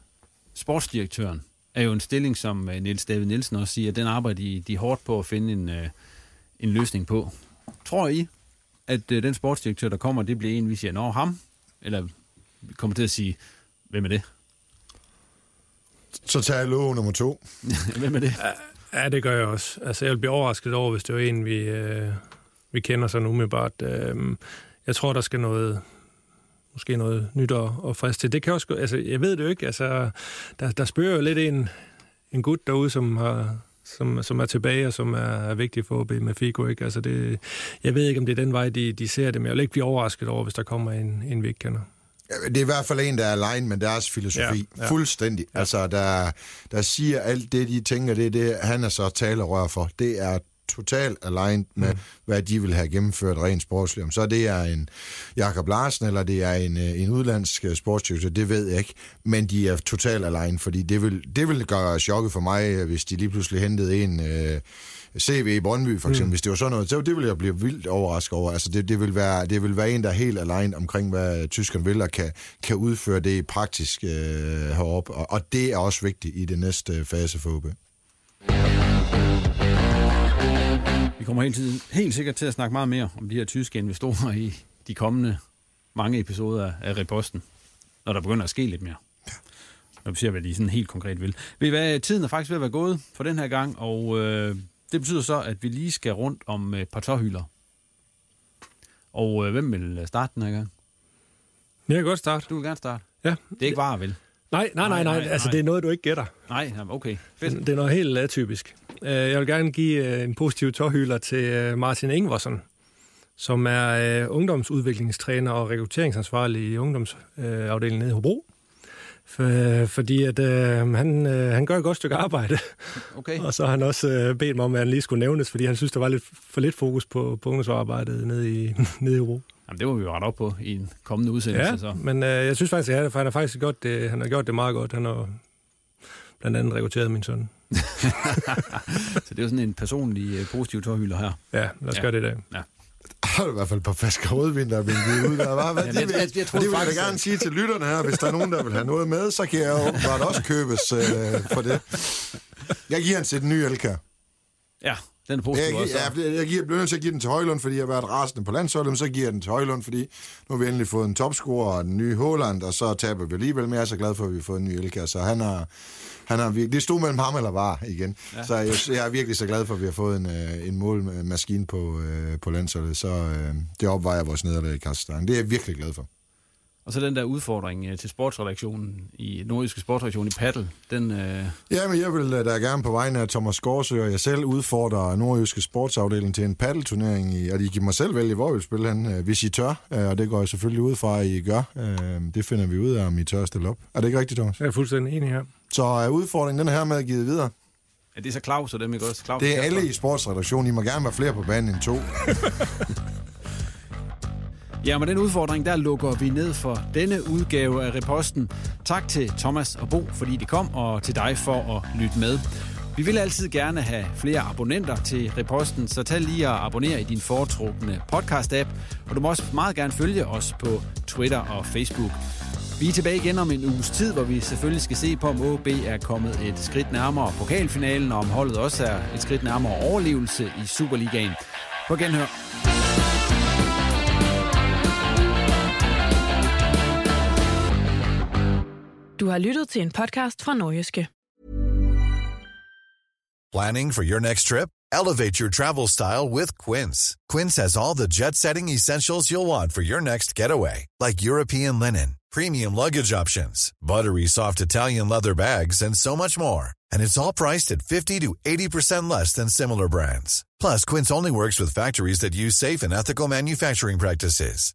Sportsdirektøren er jo en stilling, som øh, Niels David Nielsen også siger, at den arbejder de, de hårdt på at finde en, øh, en løsning på. Tror I, at øh, den sportsdirektør, der kommer, det bliver en, vi siger, nå, ham? Eller vi kommer til at sige, hvem er det? Så tager jeg lov nummer to. hvem er det? Ja, det gør jeg også. Altså, jeg vil blive overrasket over, hvis det var en, vi, øh, vi kender sådan umiddelbart. Øh, jeg tror, der skal noget, måske noget nyt og, og frisk til. Det kan også, altså, jeg ved det jo ikke. Altså, der, der spørger jo lidt en, en gut derude, som har, som, som er tilbage, og som er, er vigtig for OB med Figo. Ikke? Altså det, jeg ved ikke, om det er den vej, de, de ser det, men jeg vil ikke blive overrasket over, hvis der kommer en, en vi ikke kender. Det er i hvert fald en, der er alene med deres filosofi. Ja, ja. Fuldstændig. Ja. Altså, der, der siger alt det, de tænker, det er det, han er så talerør for. Det er totalt aligned med, mm. hvad de vil have gennemført rent sportsligt. Om så det er en Jakob Larsen, eller det er en, øh, en udlandsk øh, sportsdirektør, det ved jeg ikke. Men de er totalt aligned, fordi det vil, det vil gøre chokket for mig, øh, hvis de lige pludselig hentede en... Øh, CV i Brøndby, for eksempel, mm. hvis det var sådan noget, så det ville jeg blive vildt overrasket over. Altså, det, det, vil være, det vil være en, der er helt alene omkring, hvad tyskerne vil, og kan, kan udføre det praktisk øh, heroppe. Og, og det er også vigtigt i det næste fase for OB. Vi kommer hele tiden, helt sikkert til at snakke meget mere om de her tyske investorer i de kommende mange episoder af Reposten, når der begynder at ske lidt mere. Når vi ser, hvad de sådan helt konkret vil. Ved I hvad, tiden er faktisk ved at være gået for den her gang, og øh, det betyder så, at vi lige skal rundt om et par tårhylder. Og øh, hvem vil starte den her gang? Jeg kan godt starte. Du vil gerne starte? Ja. Det er ikke bare, vel? Nej, nej, nej, nej. Altså, det er noget, du ikke gætter. Nej, okay. Fedt. Det er noget helt atypisk. Øh, jeg vil gerne give øh, en positiv tårhylder til øh, Martin Ingvarsen, som er ungdomsudviklingstræner og rekrutteringsansvarlig i ungdomsafdelingen nede i Hobro. For, fordi at, øh, han, øh, han gør et godt stykke arbejde. Okay. og så har han også øh, bedt mig om, at han lige skulle nævnes, fordi han synes, der var lidt for lidt fokus på, på ungdomsarbejdet nede i, nede i Hobro. Jamen, det må vi jo rette op på i en kommende udsendelse. Ja, så. men øh, jeg synes faktisk, at han har faktisk gjort det, han har gjort det meget godt. Han har blandt andet rekrutteret min søn. så det er jo sådan en personlig uh, positiv tårhylder her. Ja, lad os ja. gøre det i dag. Ja. har du i hvert fald på flasker rødvin, der er vinket ud. Der var, hvad, ja, det, vil, jeg, jeg, jeg det vil jeg gerne sige til lytterne her. Hvis der er nogen, der vil have noget med, så kan jeg jo bare også købes øh, for det. Jeg giver en til den nye Elka. Ja, den er positiv jeg, også. Ja, jeg giver, bliver nødt til at give den til Højlund, fordi jeg har været rasende på landsholdet, men så giver jeg den til Højlund, fordi nu har vi endelig fået en topscorer og den nye Håland, og så taber vi alligevel, men jeg er så glad for, at vi har fået en ny Elka, så han har, han har virkelig, det stod mellem ham eller var igen. Ja. Så jeg, jeg er virkelig så glad for, at vi har fået en, øh, en målmaskine på, øh, på landsholdet, så øh, det opvejer vores nederlag i Kazakhstan. Det er jeg virkelig glad for. Og så den der udfordring øh, til sportsredaktionen i Nordiske Sportsredaktion i Paddle, den... Øh... Ja, men jeg vil øh, da gerne på vegne af Thomas Gårdsø og jeg selv udfordre Nordjyske Sportsafdeling til en paddelturnering, i, og de giver mig selv vælge, hvor vi vil spille hen, øh, hvis I tør, øh, og det går jeg selvfølgelig ud fra, at I gør. Det finder vi ud af, om I tør at stille op. Er det ikke rigtigt, Thomas? Jeg er fuldstændig enig her. Så er udfordringen den her med at give videre. Er det så Claus og dem, ikke også? Claus det er alle i sportsredaktionen. I må gerne være flere på banen end to. Ja, med den udfordring, der lukker vi ned for denne udgave af Reposten. Tak til Thomas og Bo, fordi de kom, og til dig for at lytte med. Vi vil altid gerne have flere abonnenter til Reposten, så tag lige og abonner i din foretrukne podcast-app. Og du må også meget gerne følge os på Twitter og Facebook. Vi er tilbage igen om en uges tid, hvor vi selvfølgelig skal se på, om OB er kommet et skridt nærmere pokalfinalen, og om holdet også er et skridt nærmere overlevelse i Superligaen. På genhør. Har lyttet til en podcast fra Nordjyske. Planning for your next trip? Elevate your travel style with Quince. Quince has all the jet-setting essentials you'll want for your next getaway, like European linen, premium luggage options, buttery soft Italian leather bags, and so much more. And it's all priced at 50 to 80% less than similar brands. Plus, Quince only works with factories that use safe and ethical manufacturing practices.